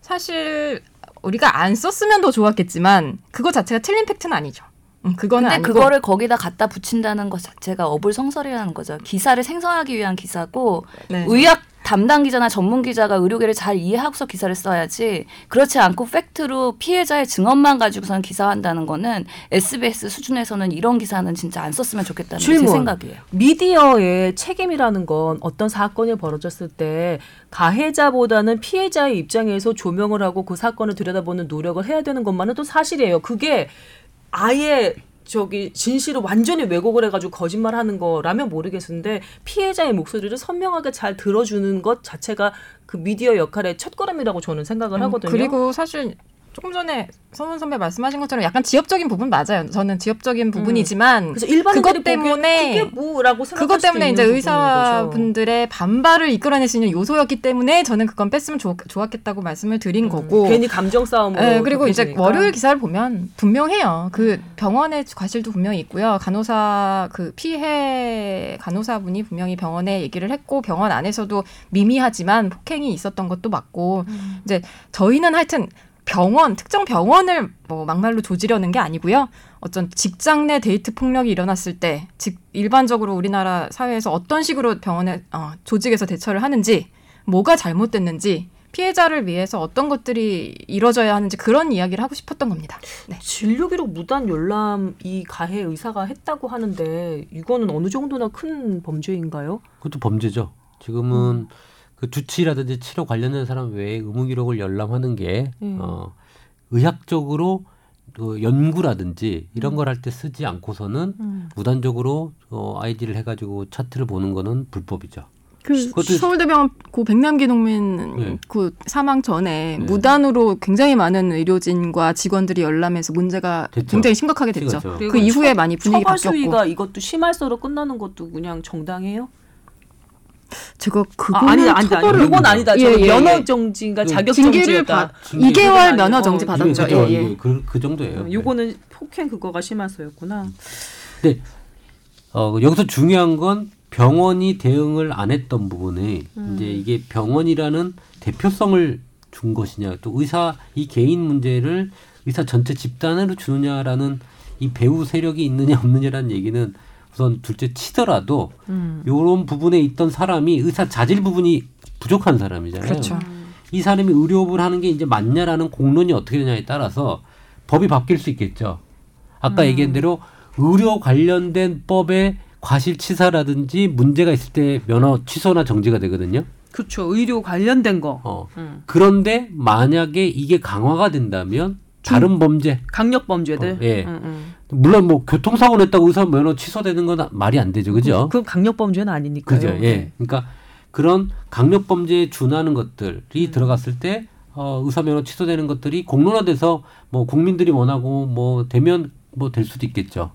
사실 우리가 안 썼으면 더 좋았겠지만 그거 자체가 틀린 팩트는 아니죠. 음, 그거는 근데 아니고 그거를 거기다 갖다 붙인다는 것 자체가 어불성설이라는 거죠. 기사를 생성하기 위한 기사고 네. 의학 담당 기자나 전문 기자가 의료계를 잘 이해하고서 기사를 써야지 그렇지 않고 팩트로 피해자의 증언만 가지고서는 기사한다는 거는 SBS 수준에서는 이런 기사는 진짜 안 썼으면 좋겠다는 게 제. 생각이에요. 미디어의 책임이라는 건 어떤 사건이 벌어졌을 때 가해자보다는 피해자의 입장에서 조명을 하고 그 사건을 들여다보는 노력을 해야 되는 것만은 또 사실이에요. 그게 아예 저기 진실을 완전히 왜곡을 해가지고 거짓말하는 거라면 모르겠는데 피해자의 목소리를 선명하게 잘 들어주는 것 자체가 그 미디어 역할의 첫 걸음이라고 저는 생각을 하거든요. 음, 그리고 사실 조금 전에 서문 선배 말씀하신 것처럼 약간 지엽적인 부분 맞아요. 저는 지엽적인 부분이지만 일반인들이 그것 때문에 뭐라고 그것 때문에 이제. 의사분들의 반발을 이끌어낼 수 있는 요소였기 때문에 저는 그건 뺐으면 좋, 좋았겠다고 말씀을 드린 거고 음, 괜히 감정 싸움으로 네, 그리고 이제 격해지니까. 월요일 기사를 보면 분명해요. 그 음. 병원의 과실도 분명히 있고요. 간호사 그 피해 간호사분이 분명히 병원에 얘기를 했고 병원 안에서도 미미하지만 폭행이 있었던 것도 맞고 음. 이제 저희는 하여튼 병원 특정 병원을 뭐 막말로 조지려는 게 아니고요. 어떤 직장 내 데이트 폭력이 일어났을 때 즉 일반적으로 우리나라 사회에서 어떤 식으로 병원에 어, 조직에서 대처를 하는지 뭐가 잘못됐는지 피해자를 위해서 어떤 것들이 이루어져야 하는지 그런 이야기를 하고 싶었던 겁니다. 네. 진료 기록 무단 열람 이 가해 의사가 했다고 하는데 이거는 어느 정도나 큰 범죄인가요? 그것도 범죄죠. 지금은 그 주치라든지 치료 관련된 사람 외에 의무 기록을 열람하는 게 음. 어, 의학적으로 그 연구라든지 이런 걸 할 때 쓰지 않고서는 무단적으로 어, 아이디를 해가지고 차트를 보는 거는 불법이죠. 그 서울대병원 고 백남기 농민 네. 그 사망 전에 네. 무단으로 굉장히 많은 의료진과 직원들이 열람해서 문제가 됐죠. 굉장히 심각하게 됐죠. 그 이후에 처- 많이 분위기 처벌 바뀌었고. 수위가 이것도 심할서로 끝나는 것도 그냥 정당해요? 제가 아, 그거는 아니다, 아니다. 처벌을 이건 아니다. 예, 저 예, 예. 면허 정지인가 그 자격 정지였다. 받- 징계 2개월 아니고, 면허 어, 정지 받았죠. 그죠. 예, 예. 그, 그 정도예요. 어, 요거는 폭행 그거가 심할서였구나. 근데 어, 여기서 중요한 건 병원이 대응을 안 했던 부분에 음. 이제 이게 병원이라는 대표성을 준 것이냐 또 의사 이 개인 문제를 의사 전체 집단으로 주느냐라는 이 배후 세력이 있느냐 없느냐라는 얘기는 우선 둘째 치더라도 음. 요런 부분에 있던 사람이 의사 자질 부분이 부족한 사람이잖아요. 그렇죠. 이 사람이 의료업을 하는 게 이제 맞냐라는 공론이 어떻게 되냐에 따라서 법이 바뀔 수 있겠죠. 아까 음. 얘기한 대로 의료 관련된 법의 과실치사라든지 문제가 있을 때 면허 취소나 정지가 되거든요. 그렇죠. 의료 관련된 거. 어. 음. 그런데 만약에 이게 강화가 된다면 다른 범죄 강력 범죄들. 어, 예. 음, 음. 물론 뭐 교통사고 냈다고 의사 면허 취소되는 건 말이 안 되죠, 그죠? 그건 강력 범죄는 아니니까요. 그죠. 예. 그러니까 그런 강력 범죄에 준하는 것들이 들어갔을 때 어, 의사 면허 취소되는 것들이 공론화돼서 뭐 국민들이 원하고 뭐 되면 뭐될 수도 있겠죠.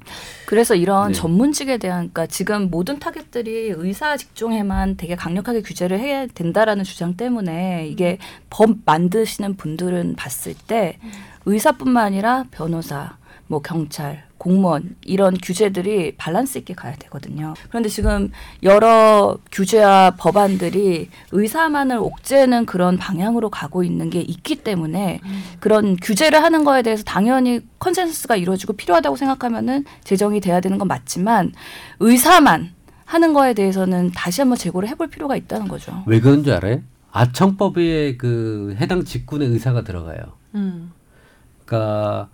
그래서 이런 네. 전문직에 대한 그러니까 지금 모든 타겟들이 의사 직종에만 되게 강력하게 규제를 해야 된다라는 주장 때문에 이게 법 만드시는 분들은 봤을 때 의사뿐만 아니라 변호사, 뭐 경찰, 공무원 이런 규제들이 밸런스 있게 가야 되거든요. 그런데 지금 여러 규제와 법안들이 의사만을 옥죄는 그런 방향으로 가고 있는 게 있기 때문에 그런 규제를 하는 거에 대해서 당연히 consensus가 이루어지고 필요하다고 생각하면은 제정이 돼야 되는 건 맞지만 의사만 하는 거에 대해서는 다시 한번 재고를 해볼 필요가 있다는 거죠. 왜 그런 줄 알아요? 아청법에 그 해당 직군의 의사가 들어가요. 음. 그러니까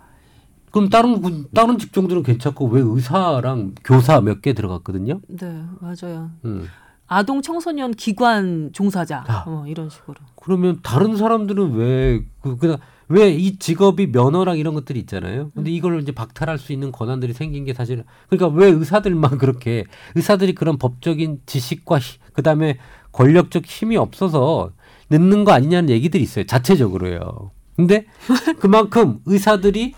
그럼 다른 군- 다른 직종들은 괜찮고 왜 의사랑 교사 몇 개 들어갔거든요? 네, 맞아요. 음. 아동 청소년 기관 종사자 아. 어, 이런 식으로. 그러면 다른 사람들은 왜 그, 그냥 왜 이 직업이 면허랑 이런 것들이 있잖아요. 근데 이걸 이제 박탈할 수 있는 권한들이 생긴 게 사실 그러니까 왜 의사들만 그렇게 의사들이 그런 법적인 지식과 히- 그다음에 권력적 힘이 없어서 늦는 거 아니냐는 얘기들이 있어요. 자체적으로요. 근데 그만큼 의사들이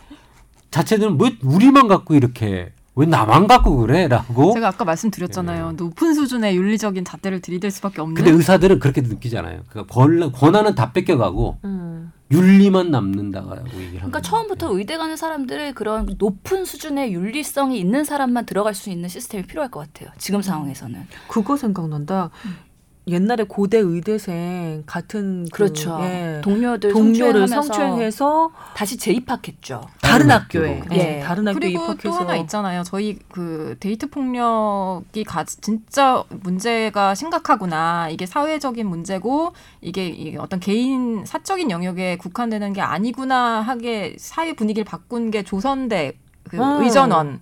자체들은 왜 우리만 갖고 이렇게 왜 나만 갖고 그래라고 제가 아까 말씀드렸잖아요. 높은 수준의 윤리적인 잣대를 들이댈 수밖에 없는. 근데 의사들은 그렇게 느끼잖아요. 그러니까 권, 권한은 다 뺏겨가고 음. 윤리만 남는다고 얘기를 그러니까. 처음부터 의대 가는 사람들의 그런 높은 수준의 윤리성이 있는 사람만 들어갈 수 있는 시스템이 필요할 것 같아요. 지금 상황에서는. 그거 생각난다. 옛날에 고대 의대생 같은 그, 그렇죠. 예, 동료들 동료를 성추행해서 다시 재입학했죠. 다른, 다른 학교에. 예, 예. 다른 학교에 그리고 입학해서 또 하나 있잖아요. 저희 그 데이트 폭력이 가, 진짜 문제가 심각하구나. 이게 사회적인 문제고 이게 이 어떤 개인 사적인 영역에 국한되는 게 아니구나 하게 사회 분위기를 바꾼 게 조선대 그 어. 의전원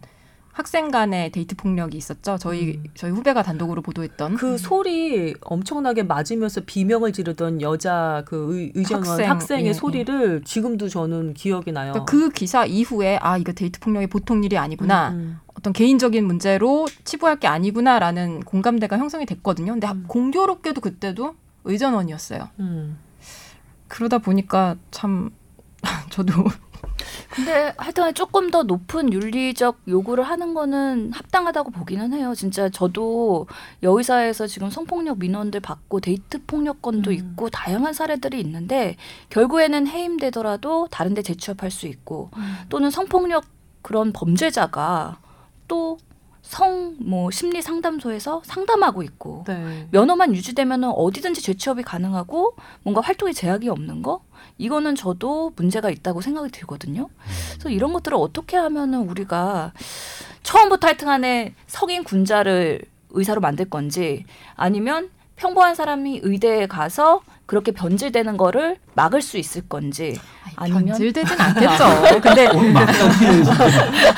학생 간의 데이트 폭력이 있었죠. 저희 음. 저희 후배가 단독으로 보도했던 그 소리 엄청나게 맞으면서 비명을 지르던 여자 그 의, 의전원 학생, 학생, 의 예, 소리를 지금도 저는 기억이 나요. 그러니까 그 기사 이후에 아 이거 데이트 폭력이 보통 일이 아니구나. 음, 어떤 개인적인 문제로 치부할 게 아니구나라는 공감대가 형성이 됐거든요. 근데 음. 공교롭게도 그때도 의전원이었어요. 음. 그러다 보니까 참 저도 근데 하여튼 조금 더 높은 윤리적 요구를 하는 거는 합당하다고 보기는 해요. 진짜 저도 여의사에서 지금 성폭력 민원들 받고 데이트 폭력 건도 음. 있고 다양한 사례들이 있는데 결국에는 해임되더라도 다른 데 재취업할 수 있고 또는 성폭력 그런 범죄자가 또 성뭐 심리 상담소에서 상담하고 있고 네. 면허만 유지되면 어디든지 재취업이 가능하고 뭔가 활동에 제약이 없는 거 이거는 저도 문제가 있다고 생각이 들거든요. 그래서 이런 것들을 어떻게 하면은 우리가 처음부터 하여튼간에 성인 군자를 의사로 만들 건지 아니면 평범한 사람이 의대에 가서 그렇게 변질되는 거를 막을 수 있을 건지 아니면 변질되진 않겠죠. 근데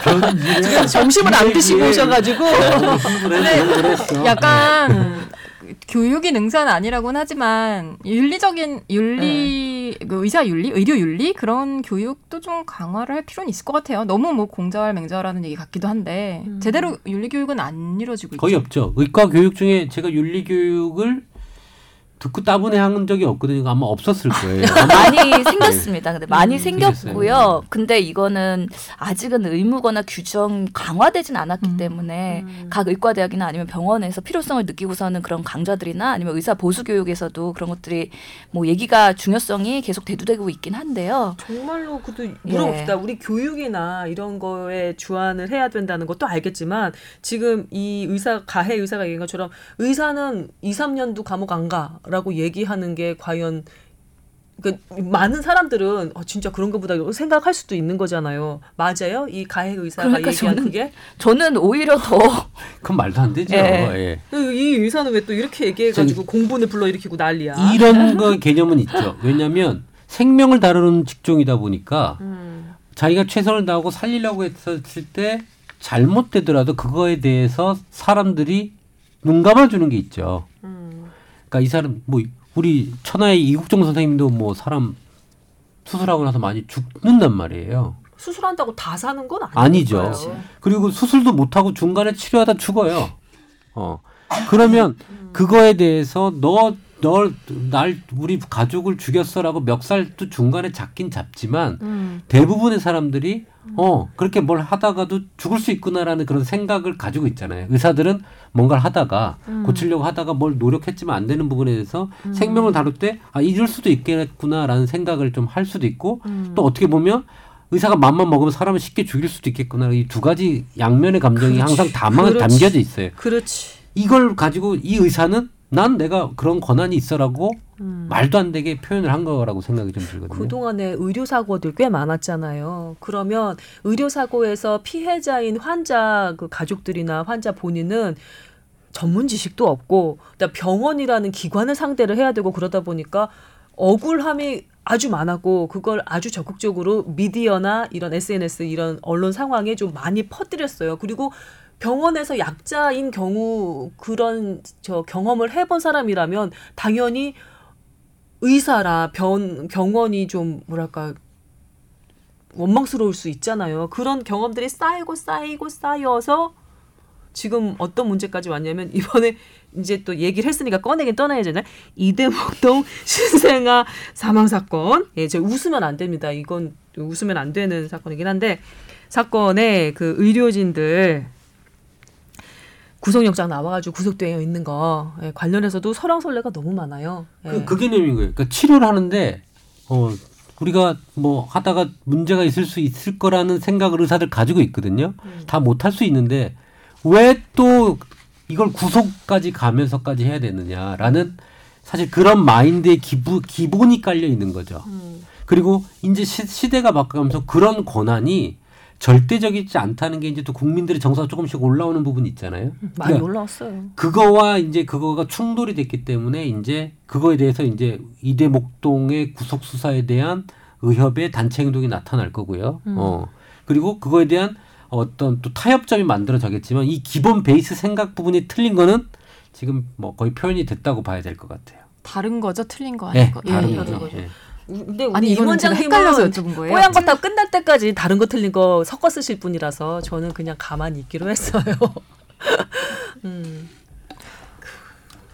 변질을 점심을 안 드시고 오셔가지고 약간 교육이 능사는 아니라고는 하지만 윤리적인 윤리 그 의사 윤리, 의료 윤리 그런 교육도 좀 강화를 할 필요는 있을 것 같아요. 너무 뭐 공자활 맹자라는 얘기 같기도 한데 음. 제대로 윤리 교육은 안 이루어지고 거의 있죠. 없죠. 의과 교육 중에 제가 윤리 교육을 듣고 따분해 한 적이 없거든요. 아마 없었을 거예요. 많이 생겼습니다. 근데 많이 음, 생겼고요. 생겼어요. 근데 이거는 아직은 의무거나 규정 강화되진 않았기 음. 때문에 음. 각 의과대학이나 아니면 병원에서 필요성을 느끼고서는 그런 강좌들이나 아니면 의사 보수 교육에서도 그런 것들이 뭐 얘기가 중요성이 계속 대두되고 있긴 한데요. 정말로 그도 물어봅시다. 예. 우리 교육이나 이런 거에 주안을 해야 된다는 것도 알겠지만 지금 이 의사 가해 의사가 얘기한 것처럼 의사는 2, 3년도 감옥 안 가 라고 얘기하는 게 과연 그 많은 사람들은 어, 진짜 그런가 보다 생각할 수도 있는 거잖아요. 맞아요? 이 가해 의사가 그러니까 얘기한 저는 그게 저는 오히려 더 그건 말도 안 되죠. 예. 예. 이 의사는 왜 또 이렇게 얘기해가지고 공분을 불러일으키고 난리야. 이런 거 개념은 있죠. 왜냐하면 생명을 다루는 직종이다 보니까 음. 자기가 최선을 다하고 살리려고 했었을 때 잘못되더라도 그거에 대해서 사람들이 눈 감아 주는 게 있죠. 음. 그러니까 이 사람 뭐 우리 천하의 이국종 선생님도 뭐 사람 수술하고 나서 많이 죽는단 말이에요. 수술한다고 다 사는 건 아니죠. 아니죠. 그리고 수술도 못 하고 중간에 치료하다 죽어요. 어. 그러면 그거에 대해서 너, 널, 날, 우리 가족을 죽였어라고 멱살도 중간에 잡긴 잡지만 음. 대부분의 사람들이 어, 그렇게 뭘 하다가도 죽을 수 있구나라는 그런 생각을 가지고 있잖아요. 의사들은 뭔가를 하다가 음. 고치려고 하다가 뭘 노력했지만 안 되는 부분에 대해서 생명을 다룰 때 아, 이럴 수도 있겠구나라는 생각을 좀 할 수도 있고 음. 또 어떻게 보면 의사가 맘만 먹으면 사람을 쉽게 죽일 수도 있겠구나. 이 두 가지 양면의 감정이 그렇지. 항상 담아. 담겨져 있어요. 그렇지. 이걸 가지고 이 의사는 난 내가 그런 권한이 있어라고 음. 말도 안 되게 표현을 한 거라고 생각이 좀 들거든요. 그동안에 의료 사고들 꽤 많았잖아요. 그러면 의료 사고에서 피해자인 환자 그 가족들이나 환자 본인은 전문 지식도 없고 그다음 병원이라는 기관을 상대를 해야 되고 그러다 보니까 억울함이 아주 많았고 그걸 아주 적극적으로 미디어나 이런 SNS 이런 언론 상황에 좀 많이 퍼뜨렸어요. 그리고 병원에서 약자인 경우 그런 저 경험을 해본 사람이라면 당연히 의사라 병, 병원이 좀 뭐랄까 원망스러울 수 있잖아요. 그런 경험들이 쌓이고 쌓이고 쌓여서 지금 어떤 문제까지 왔냐면 이번에 이제 또 얘기를 했으니까 꺼내긴 떠나야잖아요. 이대목동 신생아 사망 사건. 예, 저 웃으면 안 됩니다. 이건 웃으면 안 되는 사건이긴 한데 사건에 그 의료진들 구속영장 나와가지고 구속되어 있는 거 예, 관련해서도 설왕설래가 너무 많아요. 예. 그, 그 개념인 거예요. 그러니까 치료를 하는데 어 우리가 뭐 하다가 문제가 있을 수 있을 거라는 생각을 의사들 가지고 있거든요. 음. 다 못할 수 있는데 왜 또 이걸 구속까지 가면서까지 해야 되느냐라는 사실 그런 마인드의 기부, 기본이 깔려 있는 거죠. 음. 그리고 이제 시, 시대가 바뀌면서 그런 권한이 절대적이지 않다는 게 이제 또 국민들의 정서가 조금씩 올라오는 부분이 있잖아요. 많이 그러니까 올라왔어요. 그거와 이제 그거가 충돌이 됐기 때문에 이제 그거에 대해서 이제 이대 목동의 구속 수사에 대한 의협의 단체 행동이 나타날 거고요. 음. 어 그리고 그거에 대한 어떤 또 타협점이 만들어져겠지만 이 기본 베이스 생각 부분이 틀린 거는 지금 뭐 거의 표현이 됐다고 봐야 될 것 같아요. 다른 거죠, 틀린 거 예, 아닌 거. 다른 예. 다른 거죠. 예. 근데 우리 아니 임 이거는 제가 원장님은 헷갈려서 여쭤본 거예요. 뽀얀 거다 끝날 때까지 다른 거 틀린 거 섞어 쓰실 분이라서 저는 그냥 가만히 있기로 했어요. 음.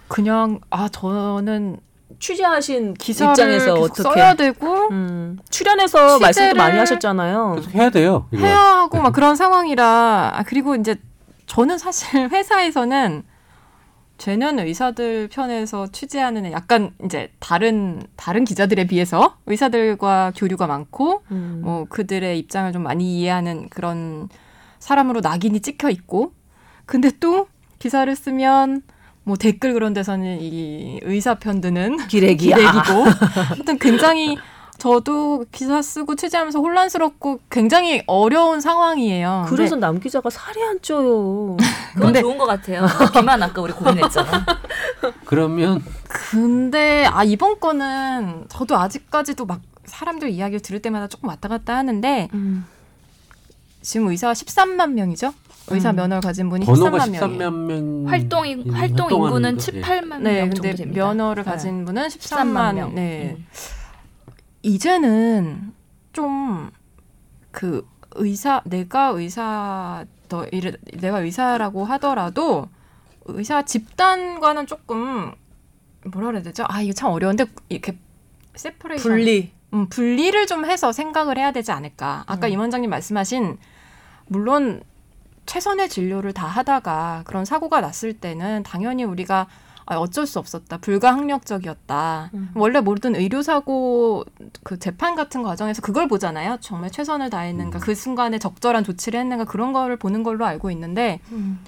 그냥 아 저는 취재하신 기사를 입장에서 계속 어떻게 써야 되고 음, 출연해서 말씀도 많이 하셨잖아요. 계속 해야 돼요. 이거. 해야 하고 막 그런 상황이라 아, 그리고 이제 저는 사실 회사에서는 쟤는 의사들 편에서 취재하는 애 약간 이제 다른 다른 기자들에 비해서 의사들과 교류가 많고 음. 뭐 그들의 입장을 좀 많이 이해하는 그런 사람으로 낙인이 찍혀 있고 근데 또 기사를 쓰면 뭐 댓글 그런 데서는 이 의사 편드는 기레기야. 기레기고 하여튼 굉장히 저도 기사 쓰고 취재하면서 혼란스럽고 굉장히 어려운 상황이에요. 그래서 남 기자가 살이 안 쪄요. 그건 근데- 좋은 것 같아요. 비만 아까 우리 고민했잖아. 그러면 근데 아 이번 거는 저도 아직까지도 막 사람들 이야기를 들을 때마다 조금 왔다 갔다 하는데 음. 지금 의사가 13만 명이죠. 의사 음. 면허를 가진 분이 번호가 13만 명이에요. 13만 명 활동 인- 활동 인구는 거, 7, 예. 8만 네, 명 정도 됩니다. 면허를 네. 가진 분은 13만 13만 명. 네. 음. 이제는 좀 그 의사 내가 의사 너 이래 내가 의사라고 하더라도 의사 집단과는 조금 뭐라 그래야 되죠? 아 이거 참 어려운데 이렇게 세퍼레이션 분리. 음, 분리를 좀 해서 생각을 해야 되지 않을까. 아까 음. 임 원장님 말씀하신 물론 최선의 진료를 다 하다가 그런 사고가 났을 때는 당연히 우리가 아, 어쩔 수 없었다. 불가항력적이었다. 음. 원래 모든 의료사고 그 재판 같은 과정에서 그걸 보잖아요. 정말 최선을 다했는가, 음. 그 순간에 적절한 조치를 했는가 그런 거를 보는 걸로 알고 있는데 음.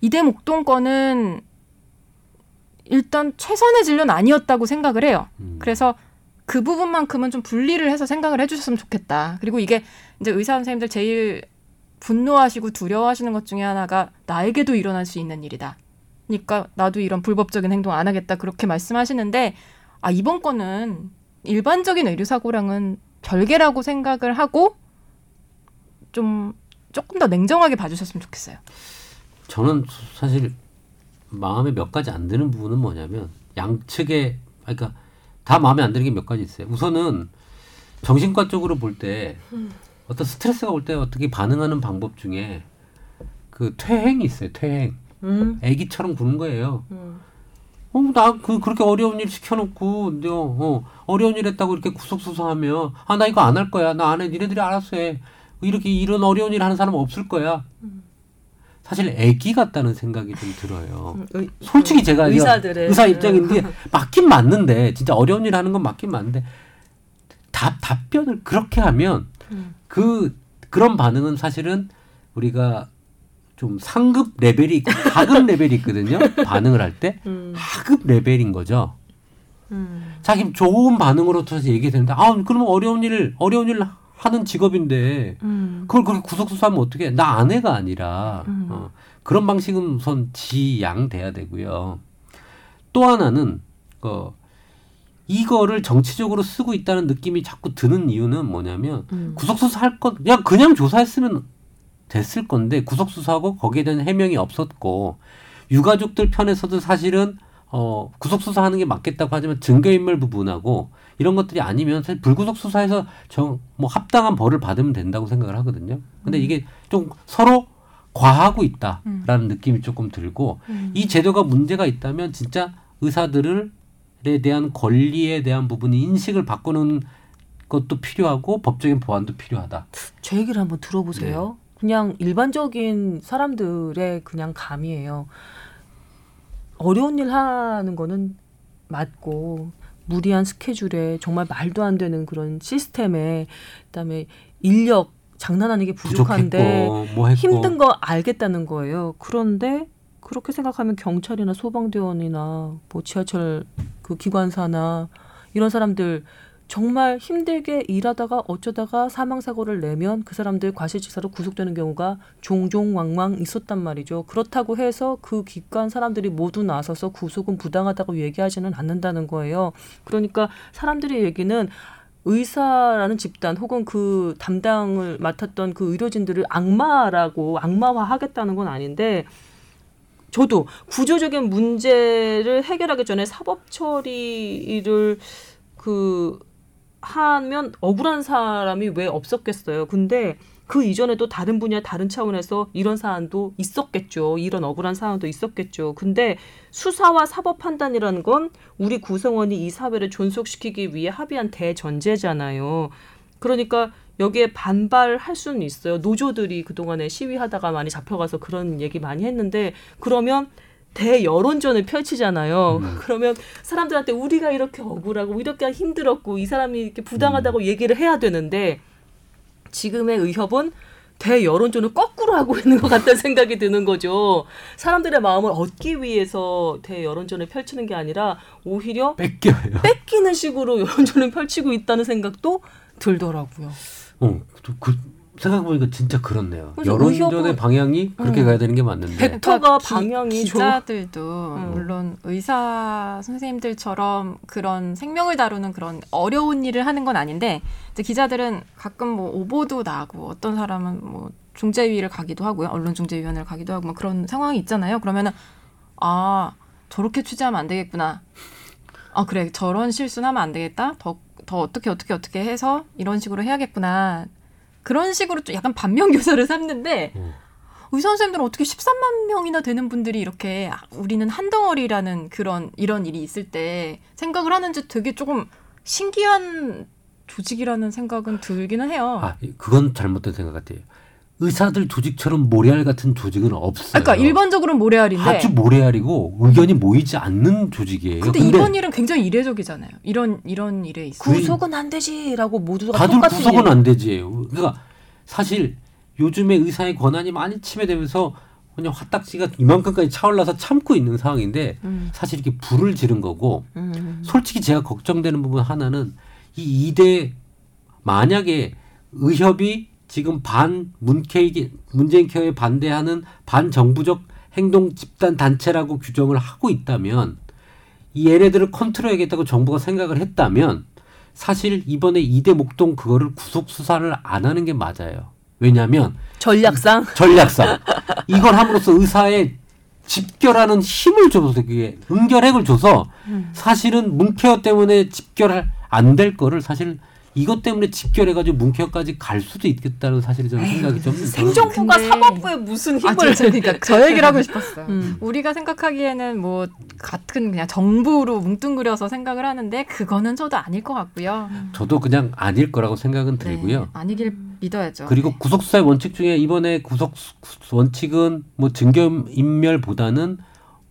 이대 목동 건은 일단 최선의 진료는 아니었다고 생각을 해요. 음. 그래서 그 부분만큼은 좀 분리를 해서 생각을 해주셨으면 좋겠다. 그리고 이게 이제 의사 선생님들 제일 분노하시고 두려워하시는 것 중에 하나가 나에게도 일어날 수 있는 일이다. 그러니까 나도 이런 불법적인 행동 안 하겠다 그렇게 말씀하시는데 아 이번 건은 일반적인 의료 사고랑은 별개라고 생각을 하고 좀 조금 더 냉정하게 봐주셨으면 좋겠어요. 저는 사실 마음에 몇 가지 안 드는 부분은 뭐냐면 양측의 그러니까 다 마음에 안 드는 게 몇 가지 있어요. 우선은 정신과 쪽으로 볼 때 어떤 스트레스가 올 때 어떻게 반응하는 방법 중에 그 퇴행이 있어요. 퇴행. 음. 애기처럼 구는 거예요. 음. 어, 나 그 그렇게 어려운 일 시켜놓고 내가 어, 어려운 일 했다고 이렇게 구석수석하면 아 나 이거 안 할 거야. 나 안 해. 니네들이 알아서 해. 이렇게 이런 어려운 일 하는 사람 은 없을 거야. 사실 애기 같다는 생각이 좀 들어요. 음, 의- 솔직히 제가 의사들의 의사 입장인데 맞긴 맞는데 진짜 어려운 일 하는 건 맞긴 맞는데 답 답변을 그렇게 하면 음. 그 그런 반응은 사실은 우리가 좀 상급 레벨이 있고 하급 레벨이 있거든요. 반응을 할때 음. 하급 레벨인 거죠. 음. 자기 좋은 반응으로 통해서 얘기되는데 아 그러면 어려운 일 어려운 일 하는 직업인데 음. 그걸 그렇게 구속수사하면 어떻게? 나 안 해가 아니라 음. 어, 그런 방식은 우선 지양 돼야 되고요. 또 하나는 어, 이거를 정치적으로 쓰고 있다는 느낌이 자꾸 드는 이유는 뭐냐면 음. 구속수사 할 것, 그냥 그냥 조사했으면 됐을 건데 구속 수사하고 거기에 대한 해명이 없었고 유가족들 편에서도 사실은 어, 구속 수사하는 게 맞겠다고 하지만 증거 인멸 부분하고 이런 것들이 아니면 사실 불구속 수사에서 정 뭐 합당한 벌을 받으면 된다고 생각을 하거든요. 근데 이게 좀 서로 과하고 있다라는 느낌이 조금 들고 음. 이 제도가 문제가 있다면 진짜 의사들에 대한 권리에 대한 부분이 인식을 바꾸는 것도 필요하고 법적인 보완도 필요하다. 제 얘기를 한번 들어보세요. 그냥 일반적인 사람들의 그냥 감이에요. 어려운 일 하는 거는 맞고 무리한 스케줄에 정말 말도 안 되는 그런 시스템에 그다음에 인력 장난 아니게 부족한데 부족했고 뭐 힘든 거 알겠다는 거예요. 그런데 그렇게 생각하면 경찰이나 소방대원이나 뭐 지하철 그 기관사나 이런 사람들 정말 힘들게 일하다가 어쩌다가 사망 사고를 내면 그 사람들 과실치사로 구속되는 경우가 종종 왕왕 있었단 말이죠. 그렇다고 해서 그 기관 사람들이 모두 나서서 구속은 부당하다고 얘기하지는 않는다는 거예요. 그러니까 사람들의 얘기는 의사라는 집단 혹은 그 담당을 맡았던 그 의료진들을 악마라고 악마화 하겠다는 건 아닌데 저도 구조적인 문제를 해결하기 전에 사법 처리를 그 하면 억울한 사람이 왜 없었겠어요. 근데 그 이전에도 다른 분야 다른 차원에서 이런 사안도 있었겠죠. 이런 억울한 사안도 있었겠죠. 근데 수사와 사법 판단이라는 건 우리 구성원이 이 사회를 존속시키기 위해 합의한 대전제잖아요. 그러니까 여기에 반발할 수는 있어요. 노조들이 그동안에 시위하다가 많이 잡혀가서 그런 얘기 많이 했는데 그러면 대여론전을 펼치잖아요. 그러면 사람들한테 우리가 이렇게 억울하고 이렇게 힘들었고 이 사람이 이렇게 부당하다고 얘기를 해야 되는데 지금의 의협은 대여론전을 거꾸로 하고 있는 것 같다는 생각이 드는 거죠. 사람들의 마음을 얻기 위해서 대여론전을 펼치는 게 아니라 오히려 뺏겨요. 뺏기는 식으로 여론전을 펼치고 있다는 생각도 들더라고요. 어, 또 그, 생각해보니까 진짜 그렇네요. 여론전의 방향이 그렇게 음. 가야 되는 게 맞는데. 벡터가 기- 방향이. 기자들도 음. 물론 의사 선생님들처럼 그런 생명을 다루는 그런 어려운 일을 하는 건 아닌데 이제 기자들은 가끔 뭐 오보도 나고 어떤 사람은 뭐 중재위를 가기도 하고요 언론중재위원회를 가기도 하고 뭐 그런 상황이 있잖아요 그러면은 아 저렇게 취재하면 안 되겠구나 아 그래 저런 실수는 하면 안 되겠다 더더 어떻게 어떻게 어떻게 해서 이런 식으로 해야겠구나 그런 식으로 좀 약간 반면 교사를 삼는데 음. 의사 선생님들은 어떻게 13만 명이나 되는 분들이 이렇게 아, 우리는 한 덩어리라는 그런 이런 일이 있을 때 생각을 하는지 되게 조금 신기한 조직이라는 생각은 들기는 해요. 아, 그건 잘못된 생각 같아요. 의사들 조직처럼 모래알 같은 조직은 없어요. 그러니까 일반적으로는 모래알인데 아주 모래알이고 의견이 모이지 않는 조직이에요. 근데 이번 일은 굉장히 이례적이잖아요. 이런 이런 일에 있어. 그- 구속은 안 되지라고 모두가 다들 똑같은 구속은 얘기. 안 되지. 그러니까 사실 요즘에 의사의 권한이 많이 침해되면서 그냥 화딱지가 이만큼까지 차올라서 참고 있는 상황인데 음, 사실 이렇게 불을 지른 거고 음, 솔직히 제가 걱정되는 부분 하나는 이 이대 만약에 의협이 지금 반 문케이 문재인 케어에 반대하는 반정부적 행동 집단 단체라고 규정을 하고 있다면 이 얘네들을 컨트롤해야겠다고 정부가 생각을 했다면 사실 이번에 이대 목동 그거를 구속 수사를 안 하는 게 맞아요. 왜냐하면 전략상 전략상 이걸 함으로써 의사의 집결하는 힘을 줘서 그게 응결핵을 줘서 음. 사실은 문케어 때문에 집결 안될 거를 사실 이것 때문에 집결해가지고 문케어까지 갈 수도 있겠다는 사실이 저는 생각이 좀 들어요. 행정부가 근데- 사법부에 무슨 아, 힘을 저, 그러니까 저 얘기를 하고 싶었어요. 음. 우리가 생각하기에는 뭐 같은 그냥 정부로 뭉뚱그려서 생각을 하는데 그거는 저도 아닐 것 같고요. 저도 그냥 아닐 거라고 생각은 들고요. 네, 아니길 믿어야죠. 그리고 구속수사의 원칙 중에 이번에 구속 원칙은 뭐 증거 인멸보다는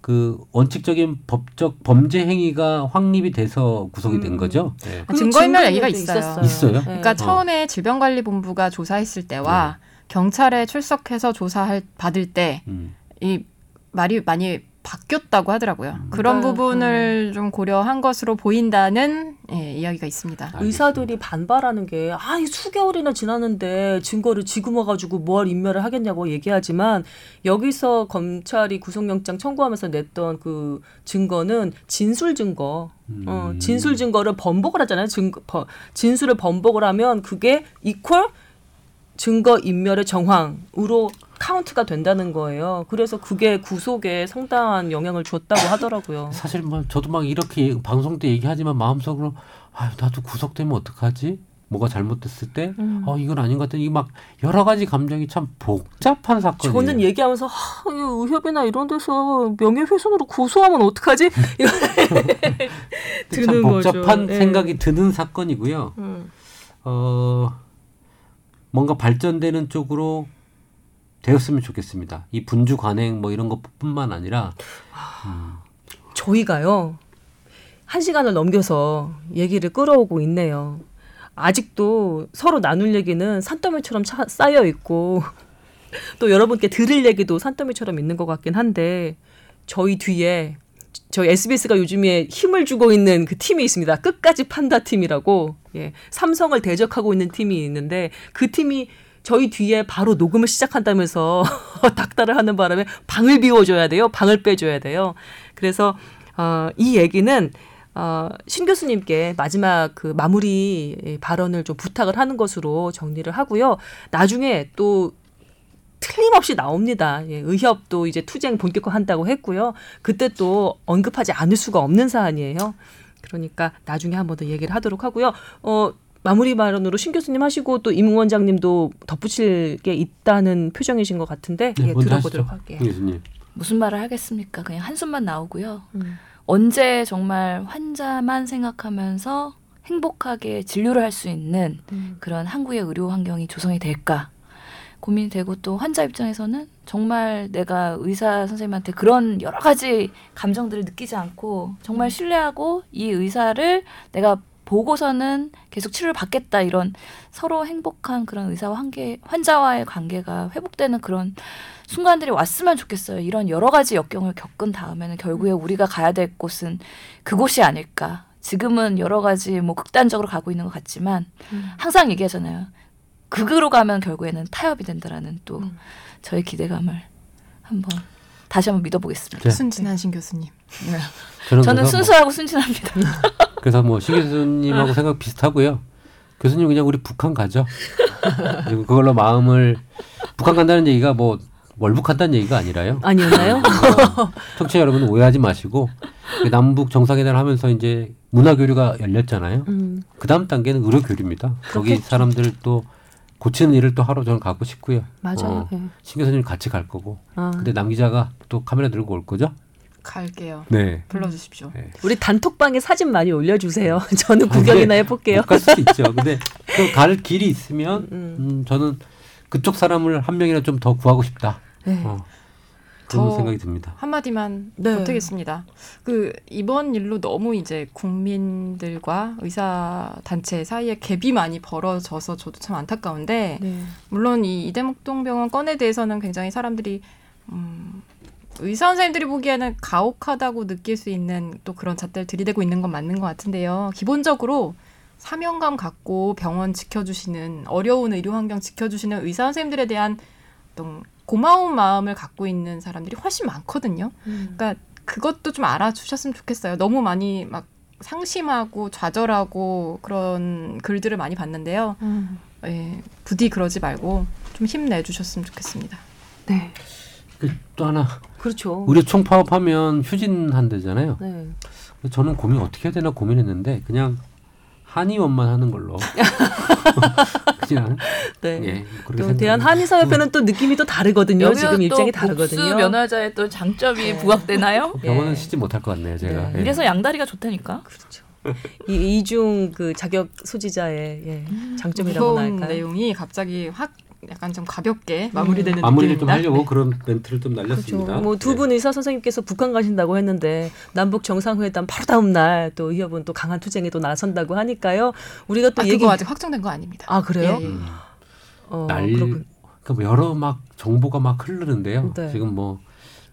그 원칙적인 법적 범죄 행위가 확립이 돼서 구속이 된 음. 거죠. 네. 아, 증거인멸 얘기가 있어요. 있어요? 네. 그러니까 어. 처음에 질병관리본부가 조사했을 때와 경찰에 출석해서 조사할 받을 때이 음. 말이 많이 바뀌었다고 하더라고요. 그런 그러니까, 부분을 좀 고려한 것으로 보인다는 예, 이야기가 있습니다. 의사들이 반발하는 게, 아, 이 수개월이나 지났는데 증거를 지금 와가지고 뭘 인멸을 하겠냐고 얘기하지만, 여기서 검찰이 구속영장 청구하면서 냈던 그 증거는 진술 증거, 어, 음. 진술 증거를 번복을 하잖아요. 증거, 버, 진술을 번복을 하면 그게 이퀄 증거 인멸의 정황으로 카운트가 된다는 거예요. 그래서 그게 구속에 상당한 영향을 줬다고 하더라고요. 사실 뭐 저도 막 이렇게 방송 때 얘기하지만 마음속으로 아 나도 구속되면 어떡하지? 뭐가 잘못됐을 때, 음. 어 이건 아닌 것 같은 이막 여러 가지 감정이 참 복잡한 사건이에요. 저는 얘기하면서 하, 이 의협이나 이런 데서 명예훼손으로 고소하면 어떡하지? 이거 참 드는 거죠. 복잡한 예. 생각이 드는 사건이고요. 음. 어 뭔가 발전되는 쪽으로 되었으면 좋겠습니다. 이 분주 관행 뭐 이런 것뿐만 아니라 저희가요 한 시간을 넘겨서 얘기를 끌어오고 있네요. 아직도 서로 나눌 얘기는 산더미처럼 차- 쌓여 있고 또 여러분께 들을 얘기도 산더미처럼 있는 것 같긴 한데 저희 뒤에 저희 SBS가 요즘에 힘을 주고 있는 그 팀이 있습니다. 끝까지 판다 팀이라고 예, 삼성을 대적하고 있는 팀이 있는데 그 팀이 저희 뒤에 바로 녹음을 시작한다면서 닥달을 하는 바람에 방을 비워줘야 돼요. 방을 빼줘야 돼요. 그래서 어, 이 얘기는 어, 신 교수님께 마지막 그 마무리 발언을 좀 부탁을 하는 것으로 정리를 하고요. 나중에 또 틀림없이 나옵니다. 예, 의협도 이제 투쟁 본격화한다고 했고요. 그때 또 언급하지 않을 수가 없는 사안이에요. 그러니까 나중에 한 번 더 얘기를 하도록 하고요. 어, 마무리 발언으로 신 교수님 하시고 또임 원장님도 덧붙일 게 있다는 표정이신 것 같은데 네, 예, 들어보도록 하시죠. 할게요. 교수님. 무슨 말을 하겠습니까? 그냥 한숨만 나오고요. 음. 언제 정말 환자만 생각하면서 행복하게 진료를 할 수 있는 음. 그런 한국의 의료 환경이 조성이 될까 고민이 되고 또 환자 입장에서는 정말 내가 의사 선생님한테 그런 여러 가지 감정들을 느끼지 않고 정말 신뢰하고 이 의사를 내가 보고서는 계속 치료를 받겠다 이런 서로 행복한 그런 의사와 관계 환자와의 관계가 회복되는 그런 순간들이 왔으면 좋겠어요. 이런 여러 가지 역경을 겪은 다음에는 결국에 우리가 가야 될 곳은 그곳이 아닐까. 지금은 여러 가지 뭐 극단적으로 가고 있는 것 같지만 음. 항상 얘기하잖아요. 극으로 가면 결국에는 타협이 된다라는 또 음. 저의 기대감을 한번 다시 한번 믿어보겠습니다. 네. 순진한 신 교수님. 저는, 저는 그래서 뭐- 순수하고 순진합니다. 그래서 뭐시 교수님하고 생각 비슷하고요. 교수님 그냥 우리 북한 가죠. 그리고 그걸로 마음을 북한 간다는 얘기가 뭐 월북한다는 얘기가 아니라요. 아니었나요? 어, 청취자 여러분 오해하지 마시고 그 남북 정상회담을 하면서 이제 문화 교류가 열렸잖아요. 음. 그 다음 단계는 의료 교류입니다. 거기. 사람들 또 고치는 일을 또 하러 저는 가고 싶고요. 맞아요. 어, 예. 신 교수님 같이 갈 거고. 아. 근데 남 기자가 또 카메라 들고 올 거죠? 갈게요. 네. 불러주십시오. 네. 우리 단톡방에 사진 많이 올려주세요. 저는 아, 구경이나 해볼게요. 못갈 수도 있죠. 근데 그갈 길이 있으면 음. 음, 저는 그쪽 사람을 한 명이나 좀 더 구하고 싶다. 네. 어, 더 생각이 듭니다. 한마디만 네. 보태겠습니다. 그 이번 일로 너무 이제 국민들과 의사 단체 사이에 갭이 많이 벌어져서 저도 참 안타까운데 네. 물론 이 이대목동 병원 건에 대해서는 굉장히 사람들이 음, 의사 선생님들이 보기에는 가혹하다고 느낄 수 있는 또 그런 잣대를 들이대고 있는 건 맞는 것 같은데요. 기본적으로 사명감 갖고 병원 지켜주시는 어려운 의료 환경 지켜주시는 의사 선생님들에 대한 어떤 고마운 마음을 갖고 있는 사람들이 훨씬 많거든요. 음. 그러니까 그것도 좀 알아주셨으면 좋겠어요. 너무 많이 막 상심하고 좌절하고 그런 글들을 많이 봤는데요. 음. 예, 부디 그러지 말고 좀 힘내주셨으면 좋겠습니다. 네. 그 또 하나 그렇죠. 의료 총파업하면 휴진한대잖아요. 네. 저는 고민 어떻게 해야 되나 고민했는데 그냥 한의원만 하는 걸로 그냥 네. 예 그렇게 또 대한 한의사협회는 또 느낌이 또 다르거든요. 지금 또 입장이 다르거든요. 면허자의 또 장점이 부각되나요? 병원은 예. 쉬지 못할 것 같네요 제가. 네. 예. 이래서 양다리가 좋다니까. 그렇죠. 이 이중 그 자격 소지자의 예, 장점이라고 무서운 할까요? 내용이 갑자기 확 약간 좀 가볍게 마무리되는 마무리를 좀. 하려고 네. 그런 멘트를 좀 날렸습니다. 그렇죠. 뭐두 분 의사 선생님께서 북한 가신다고 했는데 남북 정상회담 바로 다음 날또 의협은 또 강한 투쟁에 또 나선다고 하니까요. 우리가 또 아, 얘기 그거 아직 확정된 거 아닙니다. 아 그래요? 예, 예. 음. 어, 날 그렇군. 그러니까 뭐 여러 막 정보가 막 흐르는데요. 네. 지금 뭐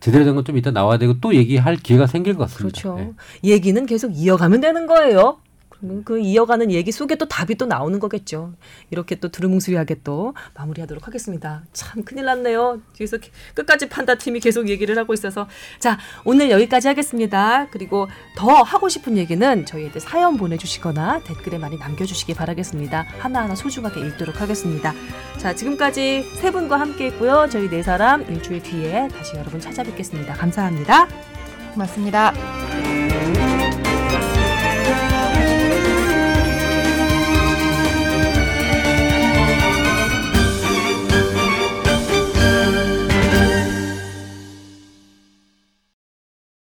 제대로 된 건 좀 이따 나와야 되고 또 얘기할 기회가 생길 것 같습니다. 그렇죠. 예. 얘기는 계속 이어가면 되는 거예요. 그러면 그 이어가는 얘기 속에 또 답이 또 나오는 거겠죠. 이렇게 또 두루뭉술하게 또 마무리하도록 하겠습니다. 참 큰일 났네요. 뒤에서 기- 끝까지 판다 팀이 계속 얘기를 하고 있어서 자 오늘 여기까지 하겠습니다. 그리고 더 하고 싶은 얘기는 저희한테 사연 보내주시거나 댓글에 많이 남겨주시기 바라겠습니다. 하나하나 소중하게 읽도록 하겠습니다. 자 지금까지 세 분과 함께했고요. 저희 네 사람 일주일 뒤에 다시 여러분 찾아뵙겠습니다. 감사합니다. 고맙습니다.